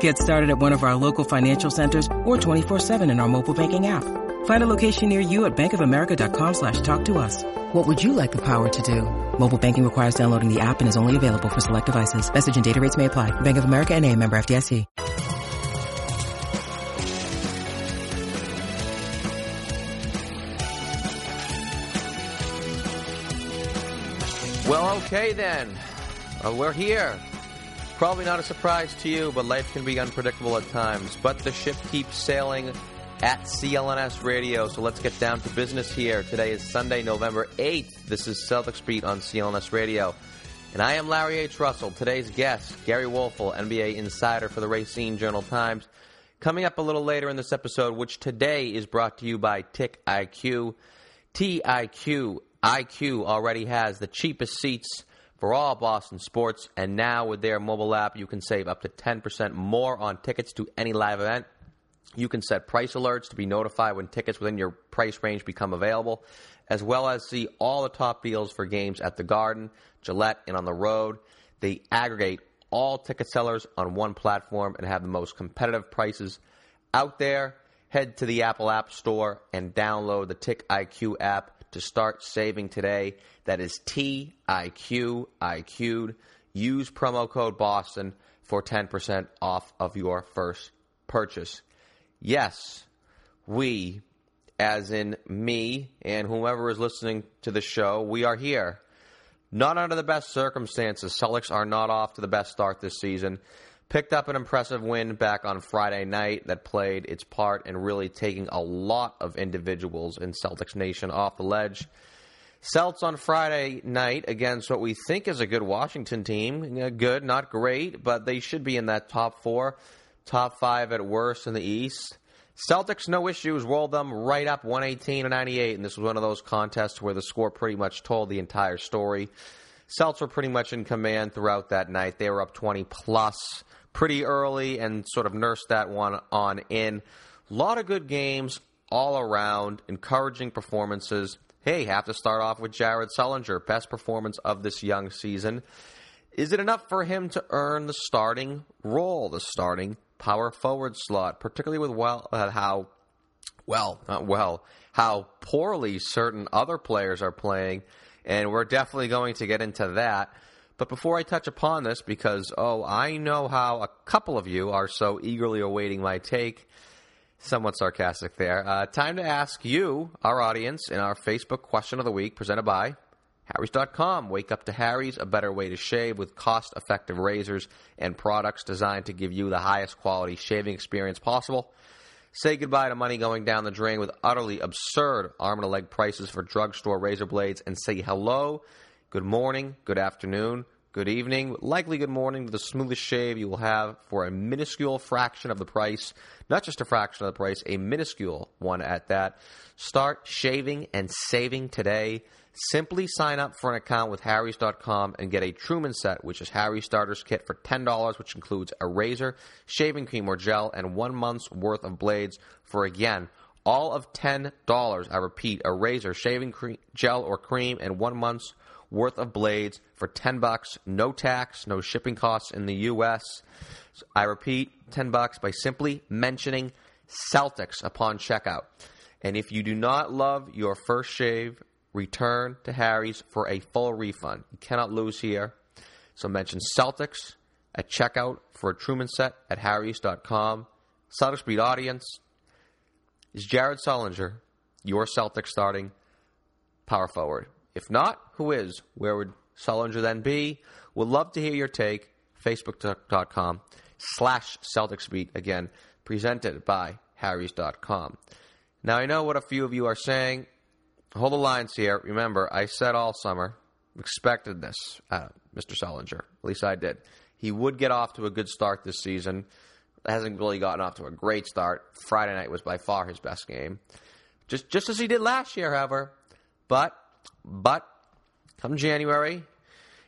Get started at one of our local financial centers or 24-7 in our mobile banking app. Find a location near you at bankofamerica.com slash talk to us. What would you like the power to do? Mobile banking requires downloading the app and is only available for select devices. Message and data rates may apply. Bank of America and a member FDIC. Well, okay then. Uh, we're here. Probably not a surprise to you, but life can be unpredictable at times. But the ship keeps sailing at CLNS Radio, so let's get down to business here. Today is Sunday, November 8th. This is Celtics Beat on CLNS Radio. And I am Larry H. Russell. Today's guest, Gary Woelfel, NBA insider for the Racine Journal Times. Coming up a little later in this episode, which today is brought to you by TiqIQ. TIQ IQ already has the cheapest seats for all Boston sports, and now with their mobile app, you can save up to 10% more on tickets to any live event. You can set price alerts to be notified when tickets within your price range become available, as well as see all the top deals for games at the Garden, Gillette, and on the road. They aggregate all ticket sellers on one platform and have the most competitive prices out there. Head to the Apple App Store and download the TiqIQ app to start saving today. That is T I Q I Q. Use promo code Boston for 10% off of your first purchase. Yes, we, as in me and whomever is listening to the show, we are here. Not under the best circumstances. Celtics are not off to the best start this season. Picked up an impressive win back on Friday night that played its part in really taking a lot of individuals in Celtics Nation off the ledge. Celts on Friday night against what we think is a good Washington team. Uh, good, not great, but they should be in that top four, top five at worst in the East. Celtics, no issues, rolled them right up 118 to 98, and this was one of those contests where the score pretty much told the entire story. Celts were pretty much in command throughout that night. They were up 20 plus pretty early and sort of nursed that one on in. A lot of good games all around, encouraging performances. Hey, have to start off with Jared Sullinger, best performance of this young season. Is it enough for him to earn the starting role, the starting power forward slot, particularly with well uh, how well, not well, how poorly certain other players are playing, and we're definitely going to get into that. But before I touch upon this, because, oh, I know how a couple of you are so eagerly awaiting my take, somewhat sarcastic there, uh, time to ask you, our audience, in our Facebook question of the week presented by Harry's.com. Wake up to Harry's, a better way to shave with cost effective razors and products designed to give you the highest quality shaving experience possible. Say goodbye to money going down the drain with utterly absurd arm and leg prices for drugstore razor blades and say hello good morning, good afternoon, good evening, likely good morning the smoothest shave you will have for a minuscule fraction of the price. Not just a fraction of the price, a minuscule one at that. Start shaving and saving today. Simply sign up for an account with Harry's.com and get a Truman set, which is Harry's Starter's Kit for $10, which includes a razor, shaving cream or gel, and one month's worth of blades for, again, all of $10. I repeat, a razor, shaving cream, gel or cream, and one month's worth of blades for 10 bucks, no tax, no shipping costs in the US. I repeat, 10 bucks by simply mentioning Celtics upon checkout. And if you do not love your first shave, return to Harry's for a full refund. You cannot lose here. So mention Celtics at checkout for a Truman set at harrys.com. Celtics Beat audience is Jared Sullinger, your Celtics starting power forward. If not, who is? Where would Sullinger then be? Would love to hear your take. Facebook.com slash Celtics Beat. Again, presented by Harrys.com. Now, I know what a few of you are saying. Hold the lines here. Remember, I said all summer, expected this, uh, Mr. Sullinger. At least I did. He would get off to a good start this season. Hasn't really gotten off to a great start. Friday night was by far his best game. Just just as he did last year, however. But but come January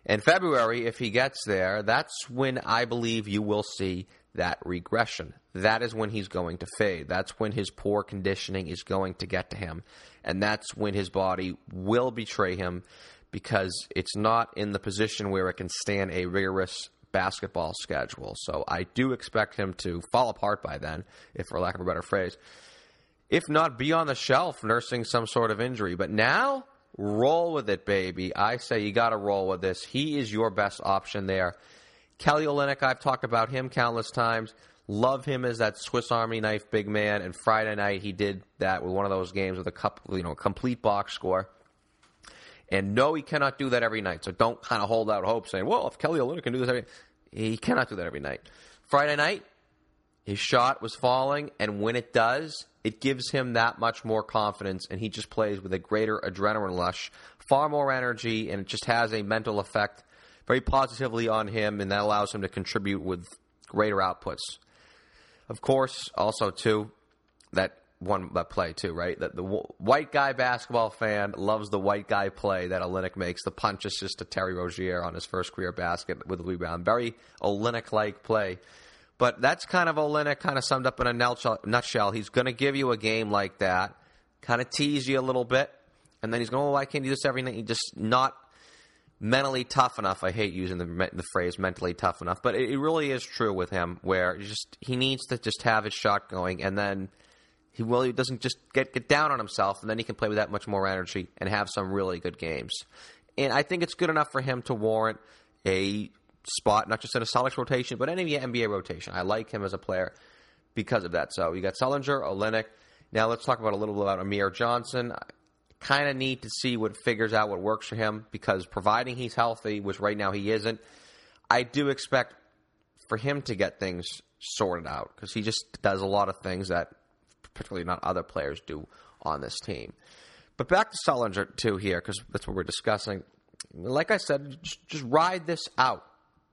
and February, if he gets there, that's when I believe you will see that regression. That is when he's going to fade. That's when his poor conditioning is going to get to him. And that's when his body will betray him because it's not in the position where it can stand a rigorous basketball schedule. So I do expect him to fall apart by then, if for lack of a better phrase. If not, be on the shelf nursing some sort of injury. But now, roll with it, baby. I say you got to roll with this. He is your best option there. Kelly Olynyk, I've talked about him countless times. Love him as that Swiss Army knife big man. And Friday night he did that with one of those games with a couple, you know, complete box score. And no, he cannot do that every night. So don't kind of hold out hope saying, well, if Kelly Olynyk can do this every he cannot do that every night. Friday night, his shot was falling, and when it does, it gives him that much more confidence, and he just plays with a greater adrenaline rush, far more energy, and it just has a mental effect very positively on him, and that allows him to contribute with greater outputs. Of course, also too, that one that play too, right? That the white guy basketball fan loves the white guy play that Olynyk makes. The punch assist to Terry Rozier on his first career basket with a rebound. Very Olynyk like play. But that's kind of Olynyk kind of summed up in a nutshell. He's going to give you a game like that, kind of tease you a little bit, and then he's going, oh, why can't do this every night? He's just not mentally tough enough. I hate using the, the phrase mentally tough enough, but it, it really is true with him where just he needs to just have his shot going and then – he will. He doesn't just get get down on himself, and then he can play with that much more energy and have some really good games. And I think it's good enough for him to warrant a spot, not just in a Celtics rotation, but any NBA rotation. I like him as a player because of that. So you got Sullinger, Olynyk. Now let's talk about a little bit about Amir Johnson. Kind of need to see what figures out what works for him because providing he's healthy, which right now he isn't, I do expect for him to get things sorted out because he just does a lot of things that particularly not other players do on this team. But back to Sullinger too here, because that's what we're discussing. Like I said, just, just ride this out.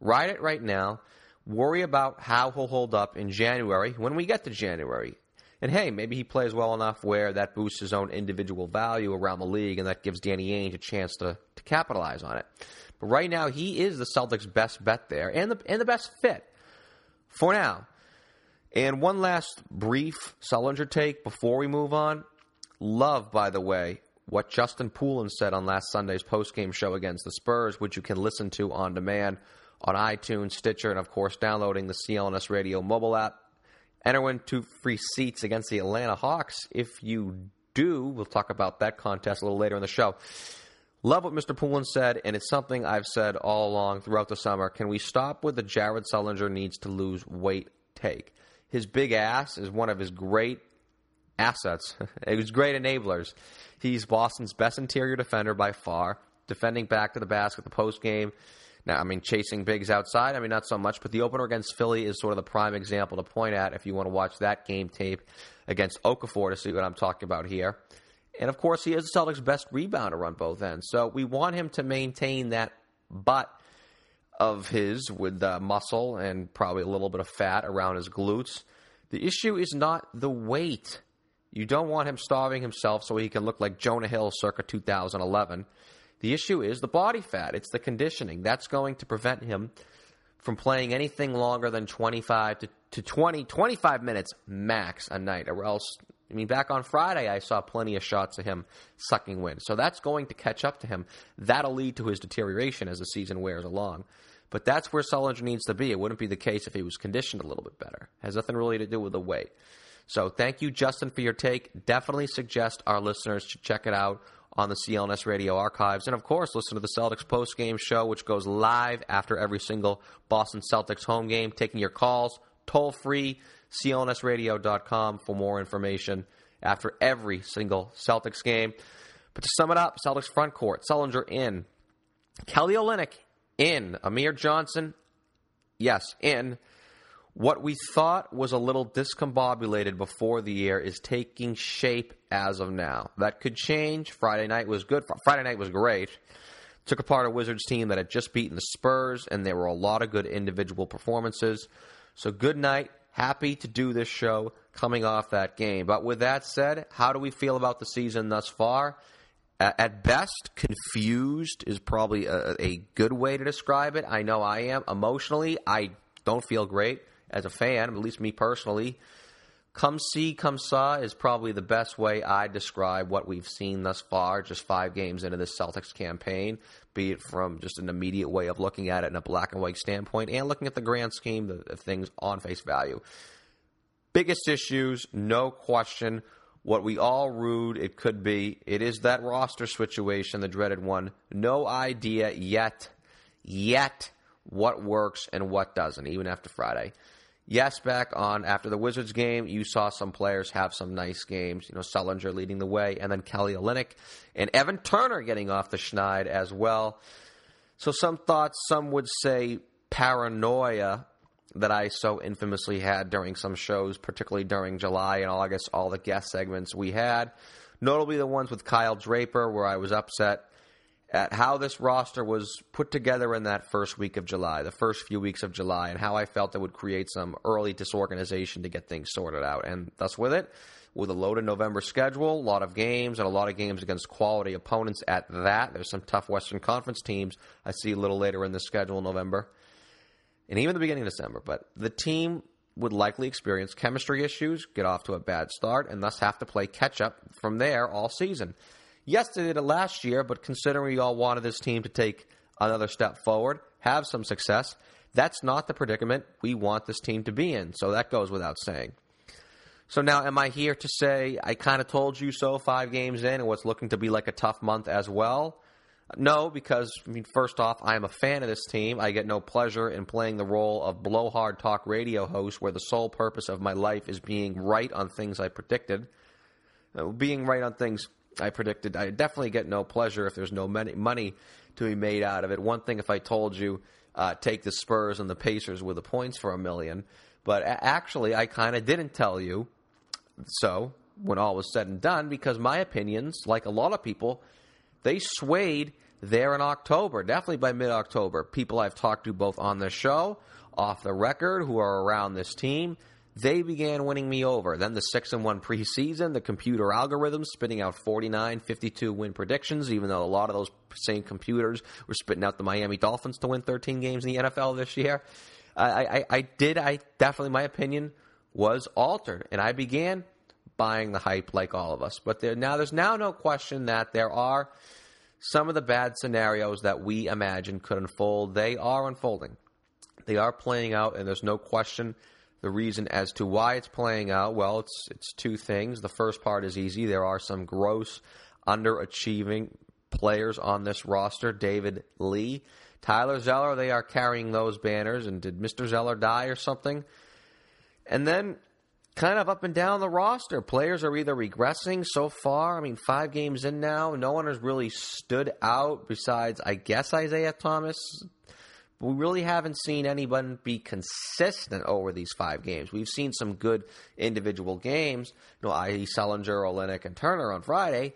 Ride it right now. Worry about how he'll hold up in January when we get to January. And hey, maybe he plays well enough where that boosts his own individual value around the league and that gives Danny Ainge a chance to, to capitalize on it. But right now, he is the Celtics' best bet there and the, and the best fit for now. And one last brief Sullinger take before we move on. Love, by the way, what Justin Poulin said on last Sunday's postgame show against the Spurs, which you can listen to on demand on iTunes, Stitcher, and of course downloading the CLNS Radio mobile app. Enter win two free seats against the Atlanta Hawks. If you do, we'll talk about that contest a little later in the show. Love what Mr. Poulin said, and it's something I've said all along throughout the summer. Can we stop with the Jared Sullinger needs to lose weight take? his big ass is one of his great assets. it was great enablers. He's Boston's best interior defender by far, defending back to the basket, the post game. Now, I mean, chasing bigs outside, I mean, not so much, but the opener against Philly is sort of the prime example to point at if you want to watch that game tape against Okafor to see what I'm talking about here. And of course, he is the Celtics' best rebounder on both ends. So we want him to maintain that butt of his with uh, muscle and probably a little bit of fat around his glutes. The issue is not the weight. You don't want him starving himself so he can look like Jonah Hill circa 2011. The issue is the body fat. It's the conditioning. That's going to prevent him from playing anything longer than 25 to, to 20, 25 minutes max a night, or else I mean, back on Friday, I saw plenty of shots of him sucking wind. So that's going to catch up to him. That'll lead to his deterioration as the season wears along. But that's where Sullinger needs to be. It wouldn't be the case if he was conditioned a little bit better. It has nothing really to do with the weight. So thank you, Justin, for your take. Definitely suggest our listeners to check it out on the CLNS radio archives. And of course, listen to the Celtics post game show, which goes live after every single Boston Celtics home game, taking your calls toll free clnsradio.com for more information after every single Celtics game. But to sum it up, Celtics front court, Sullinger in, Kelly Olynyk in, Amir Johnson, yes, in. What we thought was a little discombobulated before the year is taking shape as of now. That could change. Friday night was good. Friday night was great. Took apart a Wizards team that had just beaten the Spurs, and there were a lot of good individual performances. So, good night. Happy to do this show coming off that game. But with that said, how do we feel about the season thus far? At best, confused is probably a, a good way to describe it. I know I am. Emotionally, I don't feel great as a fan, at least me personally. Come see, come saw is probably the best way I describe what we've seen thus far, just five games into this Celtics campaign, be it from just an immediate way of looking at it in a black and white standpoint and looking at the grand scheme of things on face value. Biggest issues, no question. What we all rued it could be, it is that roster situation, the dreaded one. No idea yet, yet, what works and what doesn't, even after Friday. Yes, back on after the Wizards game, you saw some players have some nice games. You know, Sullinger leading the way, and then Kelly Olynyk and Evan Turner getting off the schneid as well. So some thoughts, some would say paranoia that I so infamously had during some shows, particularly during July and August, all the guest segments we had. Notably the ones with Kyle Draper, where I was upset at how this roster was put together in that first week of July, the first few weeks of July, and how I felt it would create some early disorganization to get things sorted out. And thus, with it, with a loaded November schedule, a lot of games, and a lot of games against quality opponents at that. There's some tough Western Conference teams I see a little later in the schedule in November, and even the beginning of December. But the team would likely experience chemistry issues, get off to a bad start, and thus have to play catch up from there all season. Yes, they did it last year, but considering we all wanted this team to take another step forward, have some success, that's not the predicament we want this team to be in. So that goes without saying. So now, am I here to say I kind of told you so five games in and what's looking to be like a tough month as well? No, because I mean, first off, I am a fan of this team. I get no pleasure in playing the role of blowhard talk radio host, where the sole purpose of my life is being right on things I predicted. Uh, being right on things I predicted I definitely get no pleasure if there's no money to be made out of it. One thing if I told you uh, take the Spurs and the Pacers with the points for a million, but actually I kind of didn't tell you so when all was said and done because my opinions, like a lot of people, they swayed there in October, definitely by mid October. People I've talked to both on the show, off the record, who are around this team they began winning me over. Then the 6 and 1 preseason, the computer algorithms spitting out 49, 52 win predictions, even though a lot of those same computers were spitting out the Miami Dolphins to win 13 games in the NFL this year. I, I, I did, I definitely, my opinion was altered, and I began buying the hype like all of us. But there, now there's now no question that there are some of the bad scenarios that we imagined could unfold. They are unfolding. They are playing out, and there's no question the reason as to why it's playing out, well, it's it's two things. The first part is easy. There are some gross underachieving players on this roster. David Lee, Tyler Zeller, they are carrying those banners. And did Mr. Zeller die or something? And then kind of up and down the roster. Players are either regressing so far. I mean, five games in now, no one has really stood out besides, I guess, Isaiah Thomas we really haven't seen anyone be consistent over these five games. We've seen some good individual games, you know, i.e., Sullinger, Olynyk, and Turner on Friday.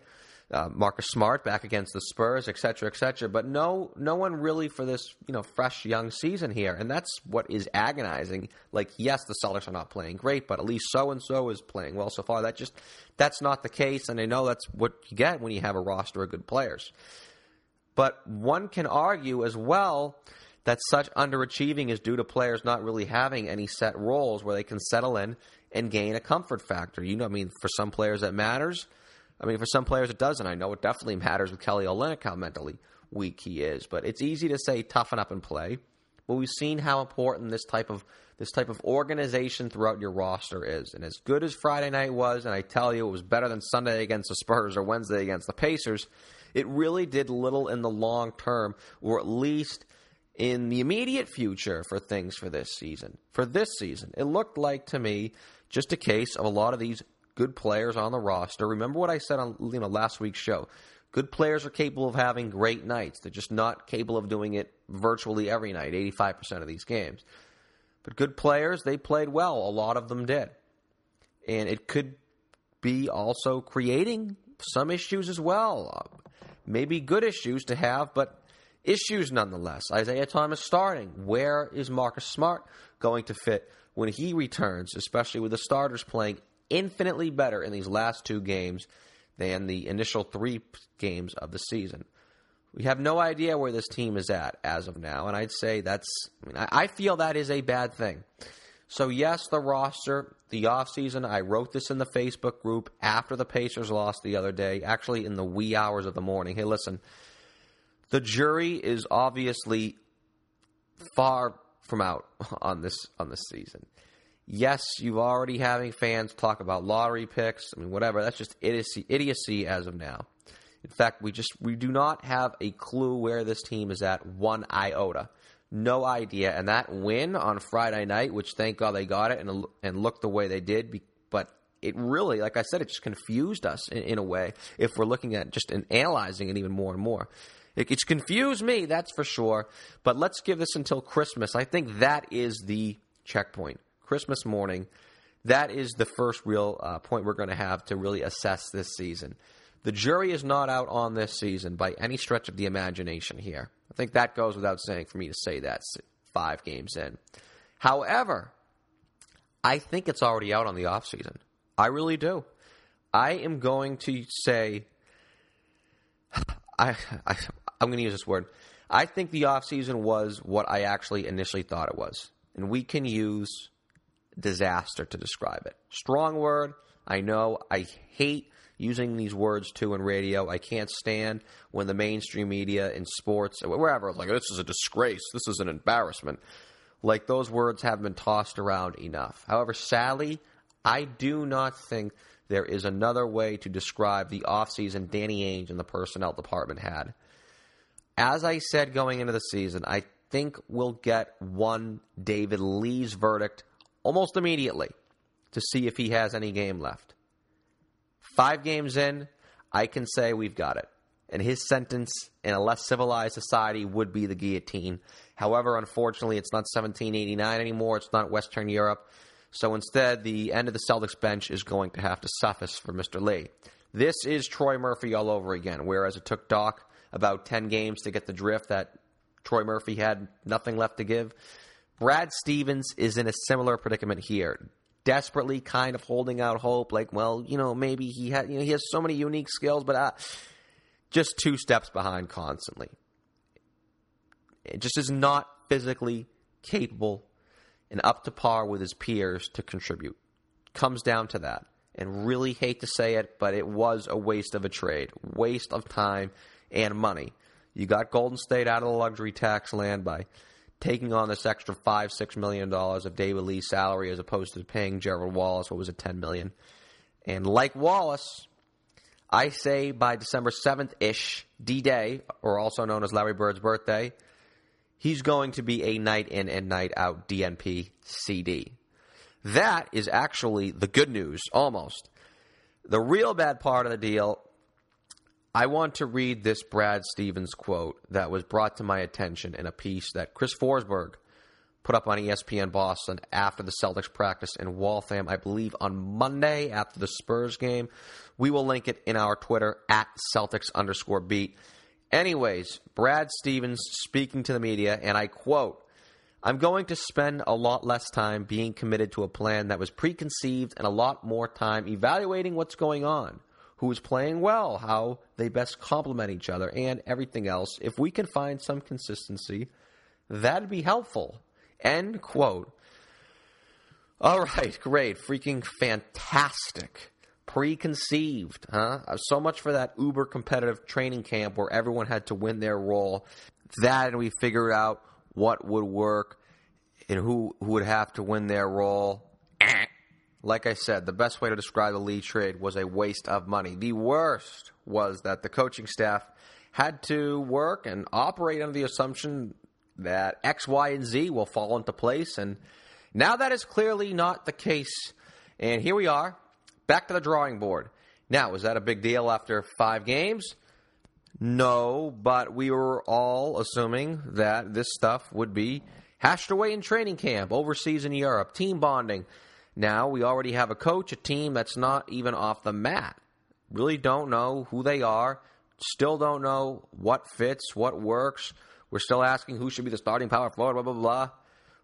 Uh, Marcus Smart back against the Spurs, et cetera, et cetera. But no, no one really for this, you know, fresh young season here, and that's what is agonizing. Like, yes, the Celtics are not playing great, but at least so and so is playing well so far. That just that's not the case, and I know that's what you get when you have a roster of good players. But one can argue as well that such underachieving is due to players not really having any set roles where they can settle in and gain a comfort factor. You know, I mean, for some players that matters. I mean, for some players it doesn't. I know it definitely matters with Kelly Olynyk how mentally weak he is, but it's easy to say toughen up and play. But we've seen how important this type of this type of organization throughout your roster is. And as good as Friday night was, and I tell you it was better than Sunday against the Spurs or Wednesday against the Pacers, it really did little in the long term, or at least – in the immediate future for things for this season. For this season, it looked like to me just a case of a lot of these good players on the roster. Remember what I said on you know last week's show. Good players are capable of having great nights. They're just not capable of doing it virtually every night, 85% of these games. But good players, they played well. A lot of them did. And it could be also creating some issues as well. Maybe good issues to have, but issues nonetheless. Isaiah Thomas starting. Where is Marcus Smart going to fit when he returns, especially with the starters playing infinitely better in these last two games than the initial three games of the season? We have no idea where this team is at as of now, and I'd say that's. I, mean, I feel that is a bad thing. So yes, the roster, the offseason, I wrote this in the Facebook group after the Pacers lost the other day, actually in the wee hours of the morning. Hey, listen, the jury is obviously far from out on this on this season. Yes, you already having fans talk about lottery picks. I mean, whatever. That's just idiocy, idiocy as of now. In fact, we just we do not have a clue where this team is at one iota. No idea. And that win on Friday night, which thank God they got it and and looked the way they did, but it really, like I said, it just confused us in, in a way. If we're looking at just and analyzing it even more and more, it, it's confused me, that's for sure. But let's give this until Christmas. I think that is the checkpoint. Christmas morning, that is the first real uh, point we're going to have to really assess this season. The jury is not out on this season by any stretch of the imagination here. I think that goes without saying for me to say that five games in. However, I think it's already out on the offseason. I really do. I am going to say I, I I'm going to use this word. I think the offseason was what I actually initially thought it was. And we can use disaster to describe it. Strong word. I know. I hate using these words too in radio. I can't stand when the mainstream media in sports, wherever, like, this is a disgrace, this is an embarrassment. Like, those words have been tossed around enough. However, Sally, I do not think there is another way to describe the offseason Danny Ainge and the personnel department had. As I said going into the season, I think we'll get one David Lee's verdict almost immediately to see if he has any game left. Five games in, I can say we've got it. And his sentence in a less civilized society would be the guillotine. However, unfortunately, it's not 1789 anymore. It's not Western Europe. So instead, the end of the Celtics bench is going to have to suffice for Mr. Lee. This is Troy Murphy all over again, whereas it took Doc about 10 games to get the drift that Troy Murphy had nothing left to give. Brad Stevens is in a similar predicament here desperately kind of holding out hope, like, well, you know, maybe he had, you know, he has so many unique skills, but uh, just two steps behind constantly. It just is not physically capable and up to par with his peers to contribute. Comes down to that. And really hate to say it, but it was a waste of a trade, waste of time and money. You got Golden State out of the luxury tax land by taking on this extra five, six million dollars of David Lee's salary as opposed to paying Gerald Wallace what was it, ten million. And like Wallace, I say by December seventh ish, D Day, or also known as Larry Bird's birthday, he's going to be a night in and night out DNP CD. That is actually the good news, almost. The real bad part of the deal I want to read this Brad Stevens quote that was brought to my attention in a piece that Chris Forsberg put up on ESPN Boston after the Celtics practice in Waltham, I believe on Monday after the Spurs game. We will link it in our Twitter at Celtics underscore beat. Anyways, Brad Stevens speaking to the media, and I quote, I'm going to spend a lot less time being committed to a plan that was preconceived and a lot more time evaluating what's going on who is playing well, how they best complement each other, and everything else. If we can find some consistency, that'd be helpful. End quote. All right, great. Freaking fantastic. Preconceived, huh? Uh, so much for that uber competitive training camp where everyone had to win their role. That and we figured out what would work and who, who would have to win their role. Like I said, the best way to describe the Lee trade was a waste of money. The worst was that the coaching staff had to work and operate under the assumption that X, Y, and Z will fall into place. And now that is clearly not the case. And here we are, back to the drawing board. Now, was that a big deal after five games? No, but we were all assuming that this stuff would be hashed away in training camp, overseas in Europe, team bonding. Now we already have a coach, a team that's not even off the mat. Really don't know who they are. Still don't know what fits, what works. We're still asking who should be the starting power forward, blah, blah, blah.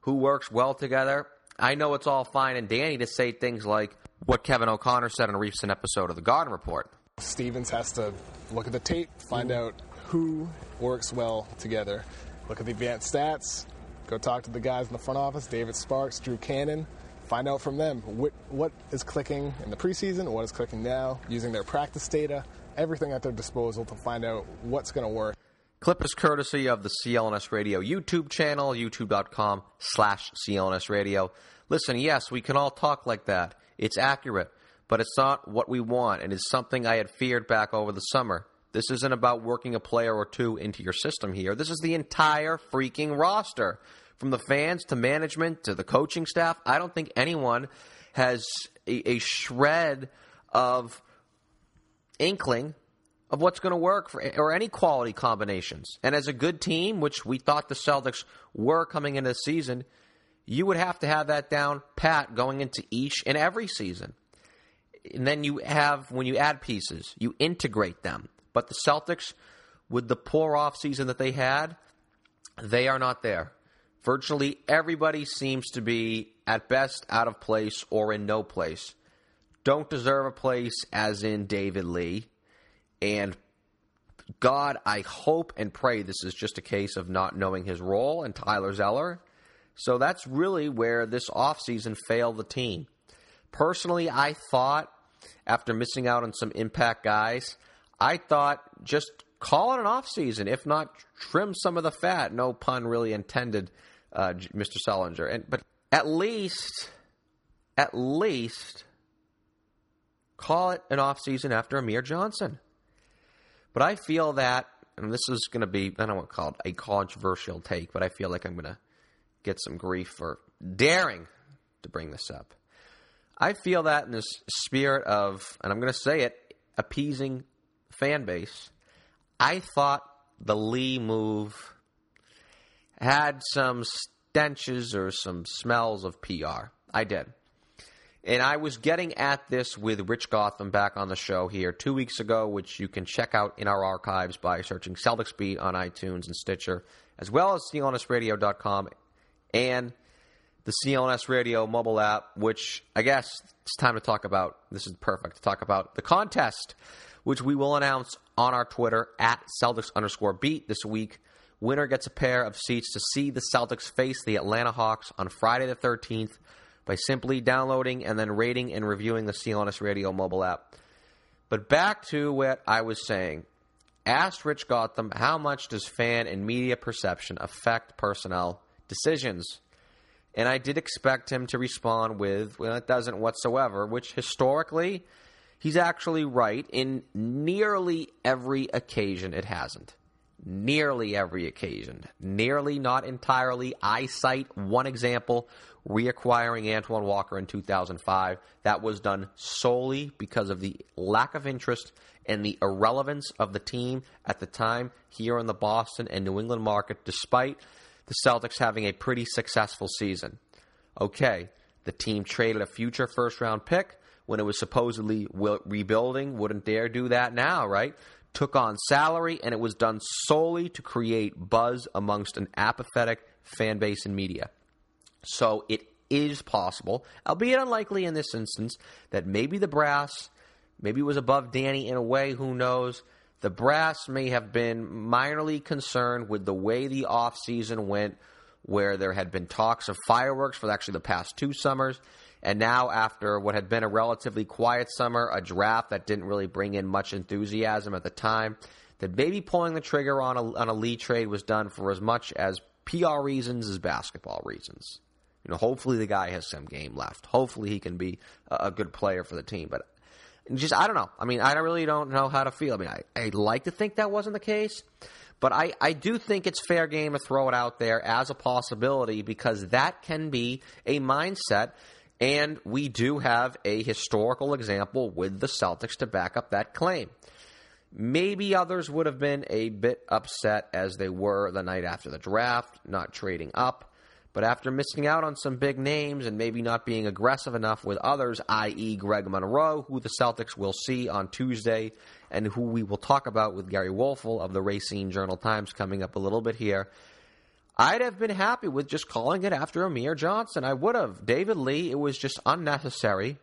Who works well together. I know it's all fine and dandy to say things like what Kevin O'Connor said in a recent episode of The Garden Report. Stevens has to look at the tape, find out who works well together. Look at the advanced stats, go talk to the guys in the front office, David Sparks, Drew Cannon, find out from them what, what is clicking in the preseason, what is clicking now, using their practice data, everything at their disposal to find out what's going to work. Clip is courtesy of the CLNS Radio YouTube channel, youtube.com slash CLNS Radio. Listen, yes, we can all talk like that. It's accurate, but it's not what we want, and it's something I had feared back over the summer. This isn't about working a player or two into your system here. This is the entire freaking roster. From the fans to management to the coaching staff, I don't think anyone has a, a shred of inkling of what's going to work for or any quality combinations. And as a good team, which we thought the Celtics were coming into the season, you would have to have that down pat going into each and every season. And then you have when you add pieces, you integrate them. But the Celtics with the poor off season that they had, they are not there. Virtually everybody seems to be at best out of place or in no place. Don't deserve a place as in David Lee and God, I hope and pray this is just a case of not knowing his role and Tyler Zeller. So that's really where this offseason failed the team. Personally, I thought after missing out on some impact guys, I thought just call it an offseason. If not, trim some of the fat. No pun really intended, uh, Mr. Sullinger. And but at least, at least, call it an offseason after Amir Johnson. But I feel that, and this is going to be, I don't want to call it a controversial take, but I feel like I'm going to get some grief for daring to bring this up. I feel that in this spirit of, and I'm going to say it, appeasing fan base, I thought the Lee move had some stenches or some smells of PR. I did. And I was getting at this with Rich Gotham back on the show here two weeks ago, which you can check out in our archives by searching Celtics Beat on iTunes and Stitcher, as well as CLNSradio.com and the CLNS Radio mobile app, which I guess it's time to talk about. This is perfect to talk about the contest, which we will announce on our Twitter at Celtics underscore beat this week. Winner gets a pair of seats to see the Celtics face the Atlanta Hawks on Friday the 13th by simply downloading and then rating and reviewing the CLNS Radio mobile app. But back to what I was saying. Asked Rich Gotham how much does fan and media perception affect personnel decisions? And I did expect him to respond with, well, it doesn't whatsoever, which historically, he's actually right. In nearly every occasion, it hasn't. Nearly every occasion. Nearly, not entirely. I cite one example reacquiring Antoine Walker in 2005. That was done solely because of the lack of interest and the irrelevance of the team at the time here in the Boston and New England market, despite the Celtics having a pretty successful season. Okay, the team traded a future first round pick when it was supposedly rebuilding. Wouldn't dare do that now, right? Took on salary, and it was done solely to create buzz amongst an apathetic fan base and media. So it is possible, albeit unlikely in this instance, that maybe the brass, maybe it was above Danny in a way, who knows. The brass may have been minorly concerned with the way the offseason went, where there had been talks of fireworks for actually the past two summers. And now, after what had been a relatively quiet summer, a draft that didn't really bring in much enthusiasm at the time, that maybe pulling the trigger on a, on a Lee trade was done for as much as PR reasons as basketball reasons. You know, hopefully the guy has some game left. Hopefully he can be a, good player for the team. But just I don't know. I mean, I really don't know how to feel. I mean, I, I'd like to think that wasn't the case. But I, I do think it's fair game to throw it out there as a possibility because that can be a mindset. And we do have a historical example with the Celtics to back up that claim. Maybe others would have been a bit upset as they were the night after the draft, not trading up. But after missing out on some big names and maybe not being aggressive enough with others, i.e., Greg Monroe, who the Celtics will see on Tuesday, and who we will talk about with Gary Woelfel of the Racine Journal Times coming up a little bit here, I'd have been happy with just calling it after Amir Johnson. I would have. David Lee, it was just unnecessary,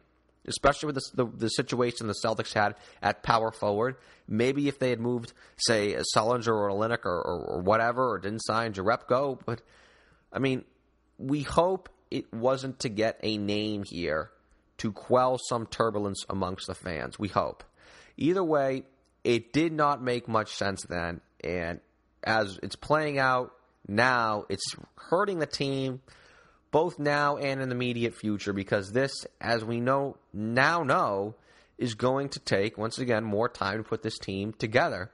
especially with the, the, the situation the Celtics had at power forward. Maybe if they had moved, say, Sullinger or Olynyk or, or, or whatever, or didn't sign Jerebko. But, I mean, we hope it wasn't to get a name here to quell some turbulence amongst the fans. We hope. Either way, it did not make much sense then. And as it's playing out, now it's hurting the team both now and in the immediate future because this, as we know now know, is going to take once again more time to put this team together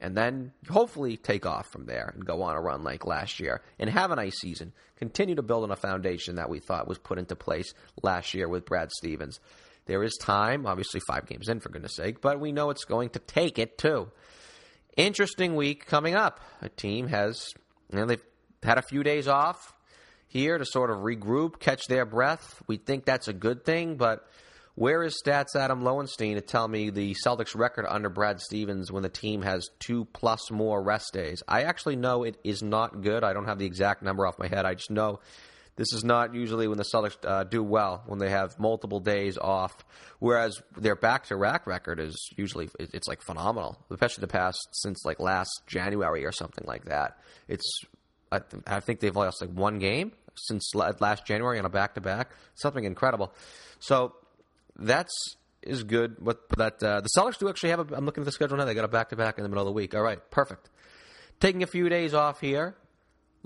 and then hopefully take off from there and go on a run like last year and have a nice season. Continue to build on a foundation that we thought was put into place last year with Brad Stevens. There is time, obviously five games in for goodness sake, but we know it's going to take it too. Interesting week coming up. A team has you know, they've had a few days off here to sort of regroup, catch their breath. We think that's a good thing, but where is Stats Adam Lowenstein to tell me the Celtics record under Brad Stevens when the team has two plus more rest days? I actually know it is not good. I don't have the exact number off my head. I just know this is not usually when the Celtics uh, do well when they have multiple days off. Whereas their back-to-back record is usually it's like phenomenal, especially the past since like last January or something like that. It's I, th- I think they've lost like one game since last January on a back-to-back, something incredible. So that's is good. But that uh, the Celtics do actually have. A, I'm looking at the schedule now. They got a back-to-back in the middle of the week. All right, perfect. Taking a few days off here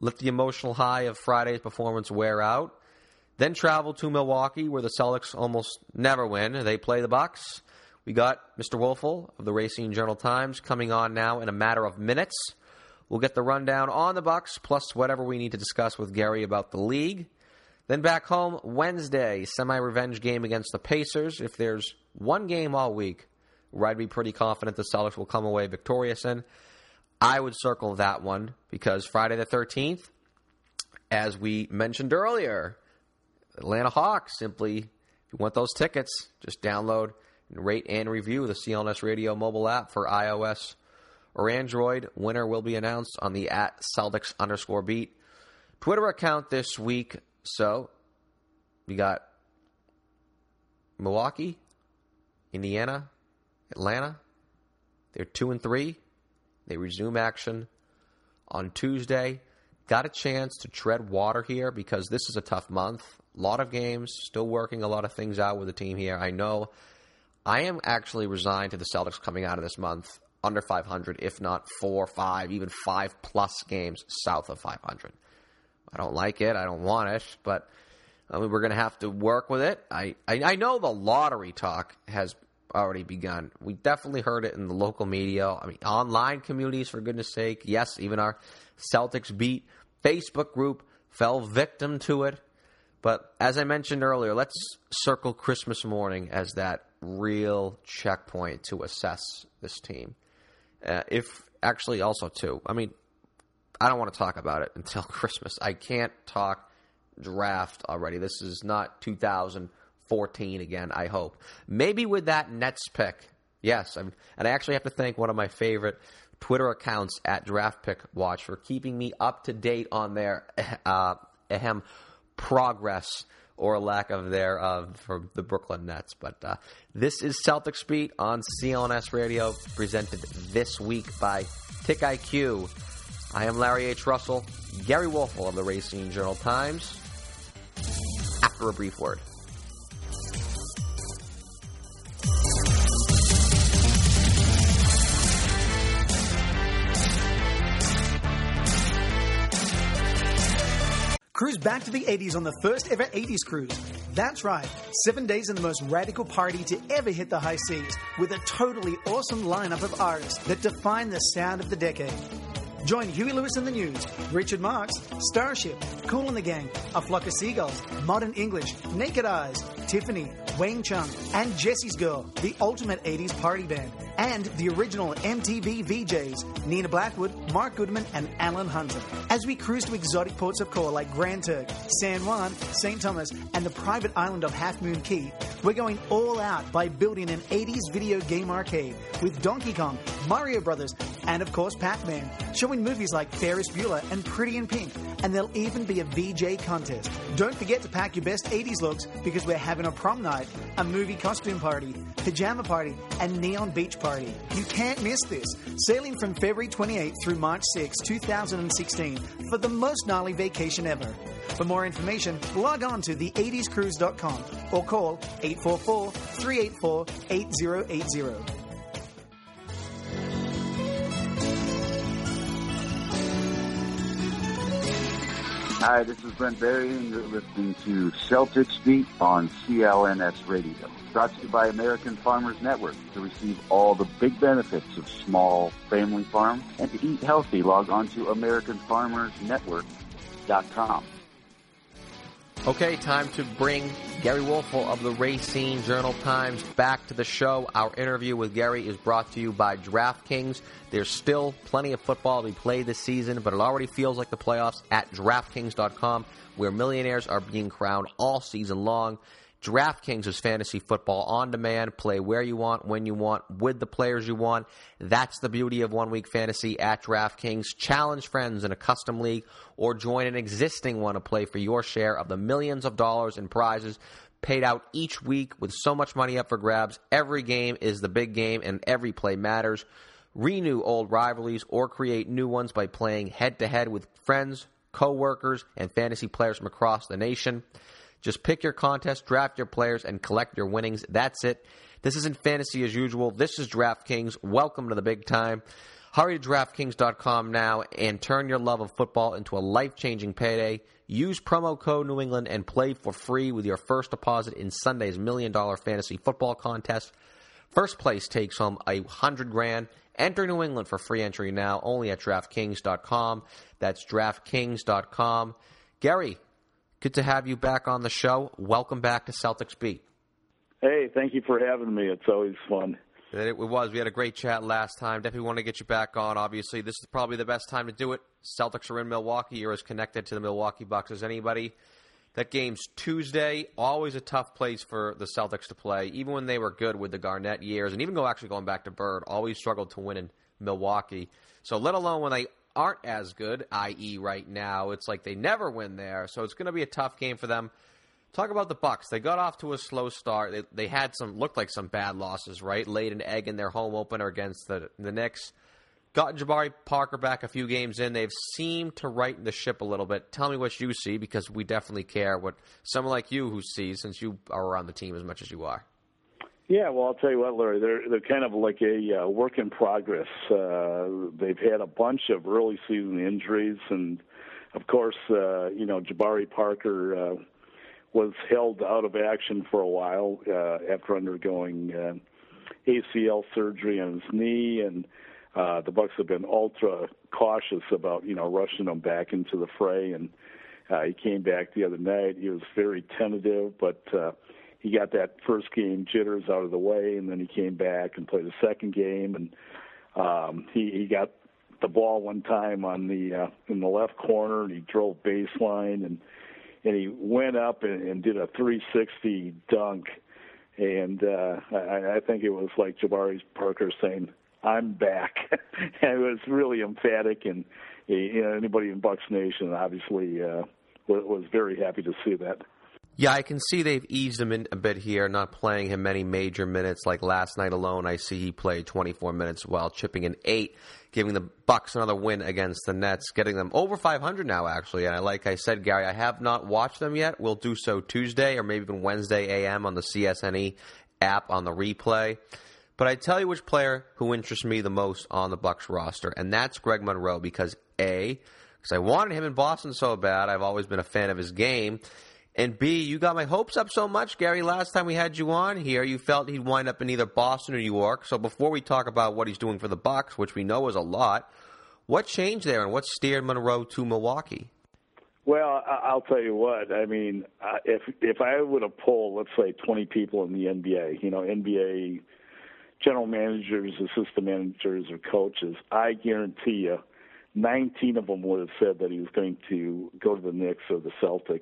let the emotional high of Friday's performance wear out. Then travel to Milwaukee, where the Celtics almost never win. They play the Bucks. We got Mr. Woelfel of the Racine Journal Times coming on now in a matter of minutes. We'll get the rundown on the Bucks, plus whatever we need to discuss with Gary about the league. Then back home Wednesday, semi-revenge game against the Pacers. If there's one game all week where I'd be pretty confident the Celtics will come away victorious in, I would circle that one because Friday the 13th, as we mentioned earlier, Atlanta Hawks simply, if you want those tickets, just download and rate and review the CLNS Radio mobile app for iOS or Android. Winner will be announced on the at Celtics underscore beat Twitter account this week. So we got Milwaukee, Indiana, Atlanta. They're two and three. They resume action on Tuesday. Got a chance to tread water here because this is a tough month. A lot of games, still working a lot of things out with the team here. I know I am actually resigned to the Celtics coming out of this month under 500, if not four, five, even five plus games south of 500. I don't like it. I don't want it, but I mean, we're going to have to work with it. I, I, I know the lottery talk has already begun. We definitely heard it in the local media. I mean, online communities, for goodness sake. Yes, even our Celtics beat Facebook group fell victim to it. But as I mentioned earlier, let's circle Christmas morning as that real checkpoint to assess this team. Uh, if actually, also too, I mean, I don't want to talk about it until Christmas. I can't talk draft already. This is not 2014 again, I hope. Maybe with that Nets pick. Yes, I'm, and I actually have to thank one of my favorite Twitter accounts at Draft Pick Watch for keeping me up to date on their uh, ahem, progress or lack of there uh, for the Brooklyn Nets. But uh, this is Celtics Beat on CLNS Radio, presented this week by TiqIQ. I am Larry H. Russell, Gary Woelfel of the Racine Journal Times. After a brief word. Cruise back to the 80s on the first ever 80s cruise. That's right, seven days in the most radical party to ever hit the high seas, with a totally awesome lineup of artists that define the sound of the decade. Join Huey Lewis and the News, Richard Marx, Starship, Cool and the Gang, A Flock of Seagulls, Modern English, Naked Eyes, Tiffany, Wang Chung, and Jessie's Girl, the ultimate 80s party band, and the original MTV VJs, Nina Blackwood, Mark Goodman, and Alan Hunter. As we cruise to exotic ports of call like Grand Turk, San Juan, St. Thomas, and the private island of Half Moon Cay. we're going all out by building an 80s video game arcade with Donkey Kong, Mario Brothers, and of course Pac-Man, movies like Ferris Bueller and Pretty in Pink, and there'll even be a VJ contest. Don't forget to pack your best 80s looks because we're having a prom night, a movie costume party, pajama party, and neon beach party. You can't miss this. Sailing from February 28th through March 6, 2016 for the most gnarly vacation ever. For more information, log on to the80scruise.com or call 844 384 8080. Hi, this is Brent Berry, and you're listening to Celtics Beat on CLNS Radio. Brought to you by American Farmers Network. To receive all the big benefits of small family farm and to eat healthy, log on to AmericanFarmersNetwork.com. Okay, time to bring Gary Woelfel of the Racine Journal Times back to the show. Our interview with Gary is brought to you by DraftKings. There's still plenty of football to be played this season, but it already feels like the playoffs at DraftKings.com, where millionaires are being crowned all season long. DraftKings is fantasy football on demand. Play where you want, when you want, with the players you want. That's the beauty of one week fantasy at DraftKings. Challenge friends in a custom league or join an existing one to play for your share of the millions of dollars in prizes paid out each week with so much money up for grabs. Every game is the big game and every play matters. Renew old rivalries or create new ones by playing head to head with friends, coworkers, and fantasy players from across the nation. Just pick your contest, draft your players, and collect your winnings. That's it. This isn't fantasy as usual. This is DraftKings. Welcome to the big time. Hurry to DraftKings.com now and turn your love of football into a life changing payday. Use promo code New England and play for free with your first deposit in Sunday's million dollar fantasy football contest. First place takes home a hundred grand. Enter New England for free entry now only at DraftKings.com. That's DraftKings.com. Gary, Good to have you back on the show. Welcome back to Celtics Beat. Hey, thank you for having me. It's always fun. It was. We had a great chat last time. Definitely want to get you back on. Obviously, this is probably the best time to do it. Celtics are in Milwaukee. You're as connected to the Milwaukee Bucks as anybody. That game's Tuesday. Always a tough place for the Celtics to play, even when they were good with the Garnett years, and even go actually going back to Bird. Always struggled to win in Milwaukee. So, let alone when they aren't as good, i.e., right now. It's like they never win there, so it's going to be a tough game for them. Talk about the Bucks. They got off to a slow start. They, they had some looked like some bad losses, right? Laid an egg in their home opener against the the Knicks. Got Jabari Parker back a few games in. They've seemed to right the ship a little bit. Tell me what you see because we definitely care what someone like you who sees since you are around the team as much as you are. Yeah, well, I'll tell you what, Larry. They're they're kind of like a uh, work in progress. Uh, they've had a bunch of early season injuries, and of course, uh, you know, Jabari Parker uh, was held out of action for a while uh, after undergoing uh, ACL surgery on his knee, and uh, the Bucks have been ultra cautious about you know rushing him back into the fray. And uh, he came back the other night. He was very tentative, but uh, he got that first game jitters out of the way, and then he came back and played the second game, and um, he he got the ball one time on the uh, in the left corner, and he drove baseline, and and he went up and, and did a 360 dunk, and uh, I, I think it was like Jabari Parker saying, "I'm back," and it was really emphatic, and you know, anybody in Bucks Nation obviously uh, was very happy to see that. Yeah, I can see they've eased him in a bit here, not playing him many major minutes. Like last night alone, I see he played 24 minutes while chipping in eight, giving the Bucks another win against the Nets, getting them over 500 now. Actually, and like I said, Gary, I have not watched them yet. We'll do so Tuesday or maybe even Wednesday a.m. on the CSNE app on the replay. But I tell you which player who interests me the most on the Bucks roster, and that's Greg Monroe because a because I wanted him in Boston so bad. I've always been a fan of his game. And B, you got my hopes up so much, Gary. Last time we had you on here, you felt he'd wind up in either Boston or New York. So before we talk about what he's doing for the Bucks, which we know is a lot, What changed there, and what steered Monroe to Milwaukee? Well, I'll tell you what. I mean, uh, if if I would have pulled, let's say, 20 people in the NBA, you know, NBA general managers, assistant managers, or coaches, I guarantee you, 19 of them would have said that he was going to go to the Knicks or the Celtics.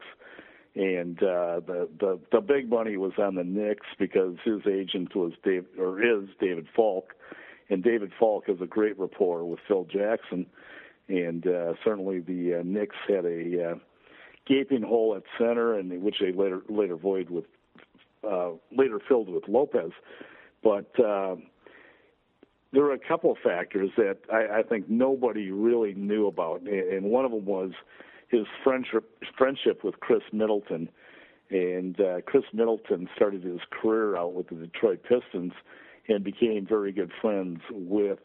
And uh, the the the big money was on the Knicks because his agent was Dave or is David Falk, and David Falk has a great rapport with Phil Jackson. And uh, certainly the uh, Knicks had a uh, gaping hole at center, and which they later later void with uh, later filled with Lopez. But uh, there are a couple of factors that I, I think nobody really knew about, and one of them was his friendship friendship with Khris Middleton. And uh, Khris Middleton started his career out with the Detroit Pistons and became very good friends with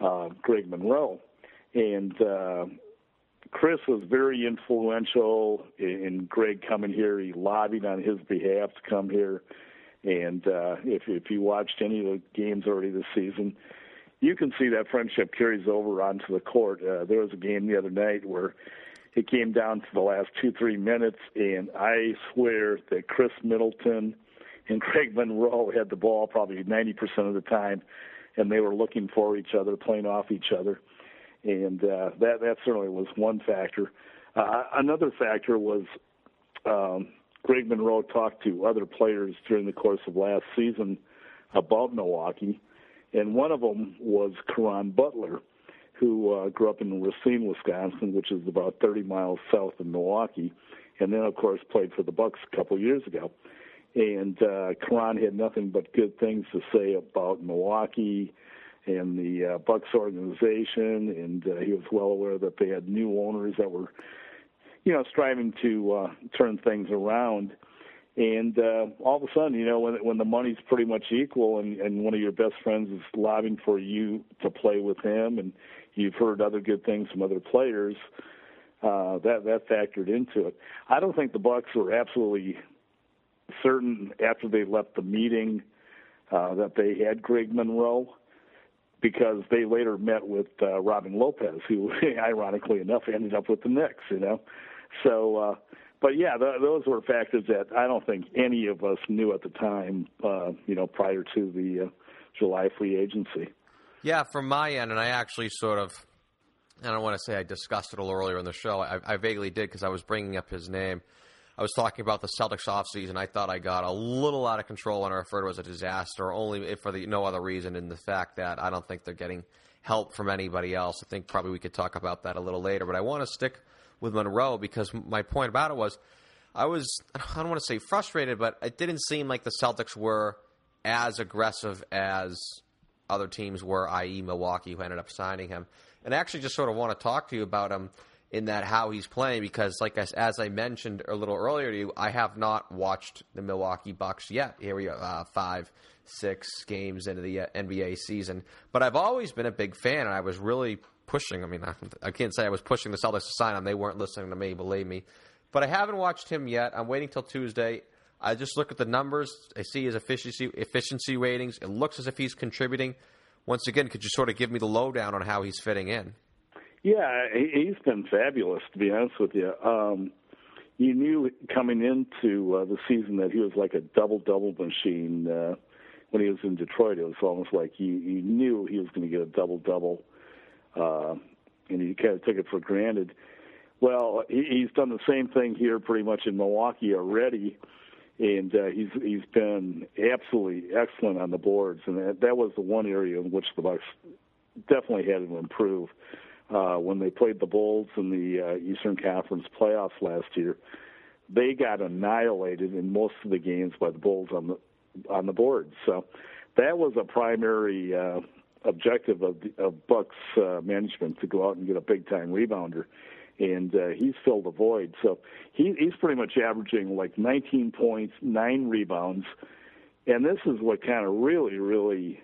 uh, Greg Monroe and uh, Khris was very influential in Greg coming here. He lobbied on his behalf to come here, and uh, if if you watched any of the games already this season, you can see that friendship carries over onto the court. Uh, there was a game the other night where it came down to the last two three minutes, and I swear that Khris Middleton and Greg Monroe had the ball probably 90% of the time, and they were looking for each other, playing off each other and uh, that that certainly was one factor. Uh, another factor was um, Greg Monroe talked to other players during the course of last season about Milwaukee, and one of them was Caron Butler, who uh, grew up in Racine, Wisconsin, which is about 30 miles south of Milwaukee, and then of course played for the Bucks a couple years ago. And uh, Caron had nothing but good things to say about Milwaukee and the uh, Bucks organization, and uh, he was well aware that they had new owners that were, you know, striving to uh, turn things around. And uh, all of a sudden, you know, when when the money's pretty much equal, and, and one of your best friends is lobbying for you to play with him, and you've heard other good things from other players, uh, that that factored into it. I don't think the Bucks were absolutely certain after they left the meeting uh, that they had Greg Monroe because they later met with uh, Robin Lopez, who, ironically enough, ended up with the Knicks. You know, so. Uh, but yeah, th- those were factors that I don't think any of us knew at the time. Uh, you know, prior to the uh, July free agency. Yeah, from my end, and I actually sort of, I don't want to say I discussed it a little earlier in the show. I, I vaguely did because I was bringing up his name. I was talking about the Celtics offseason. I thought I got a little out of control when I referred to it as a disaster, only for the no other reason in the fact that I don't think they're getting help from anybody else. I think probably we could talk about that a little later. But I want to stick with Monroe because my point about it was I was, I don't want to say frustrated, but it didn't seem like the Celtics were as aggressive as other teams were, i.e., Milwaukee, who ended up signing him. And I actually just sort of want to talk to you about him in that how he's playing because, like as I mentioned a little earlier to you, I have not watched the Milwaukee Bucks yet. Here we are, uh, five, six games into the uh, NBA season, but I've always been a big fan, and I was really pushing. I mean, I, I can't say I was pushing the Celtics to sign him; they weren't listening to me, believe me. But I haven't watched him yet. I'm waiting till Tuesday. I just look at the numbers. I see his efficiency efficiency ratings. It looks as if he's contributing. Once again, could you sort of give me the lowdown on how he's fitting in? Yeah, he's been fabulous to be honest with you. Um, you knew coming into uh, the season that he was like a double double machine. Uh, when he was in Detroit, it was almost like you you knew he was going to get a double double, uh, and you kind of took it for granted. Well, he, he's done the same thing here, pretty much in Milwaukee already, and uh, he's he's been absolutely excellent on the boards, and that, that was the one area in which the Bucks definitely had to improve uh, when they played the Bulls in the uh, Eastern Conference playoffs last year. They got annihilated in most of the games by the Bulls on the on the board. So that was a primary uh, objective of, the, of Bucks uh, management to go out and get a big time rebounder, and uh, he's filled the void. So he, he's pretty much averaging like 19 points, nine rebounds, and this is what kind of really, really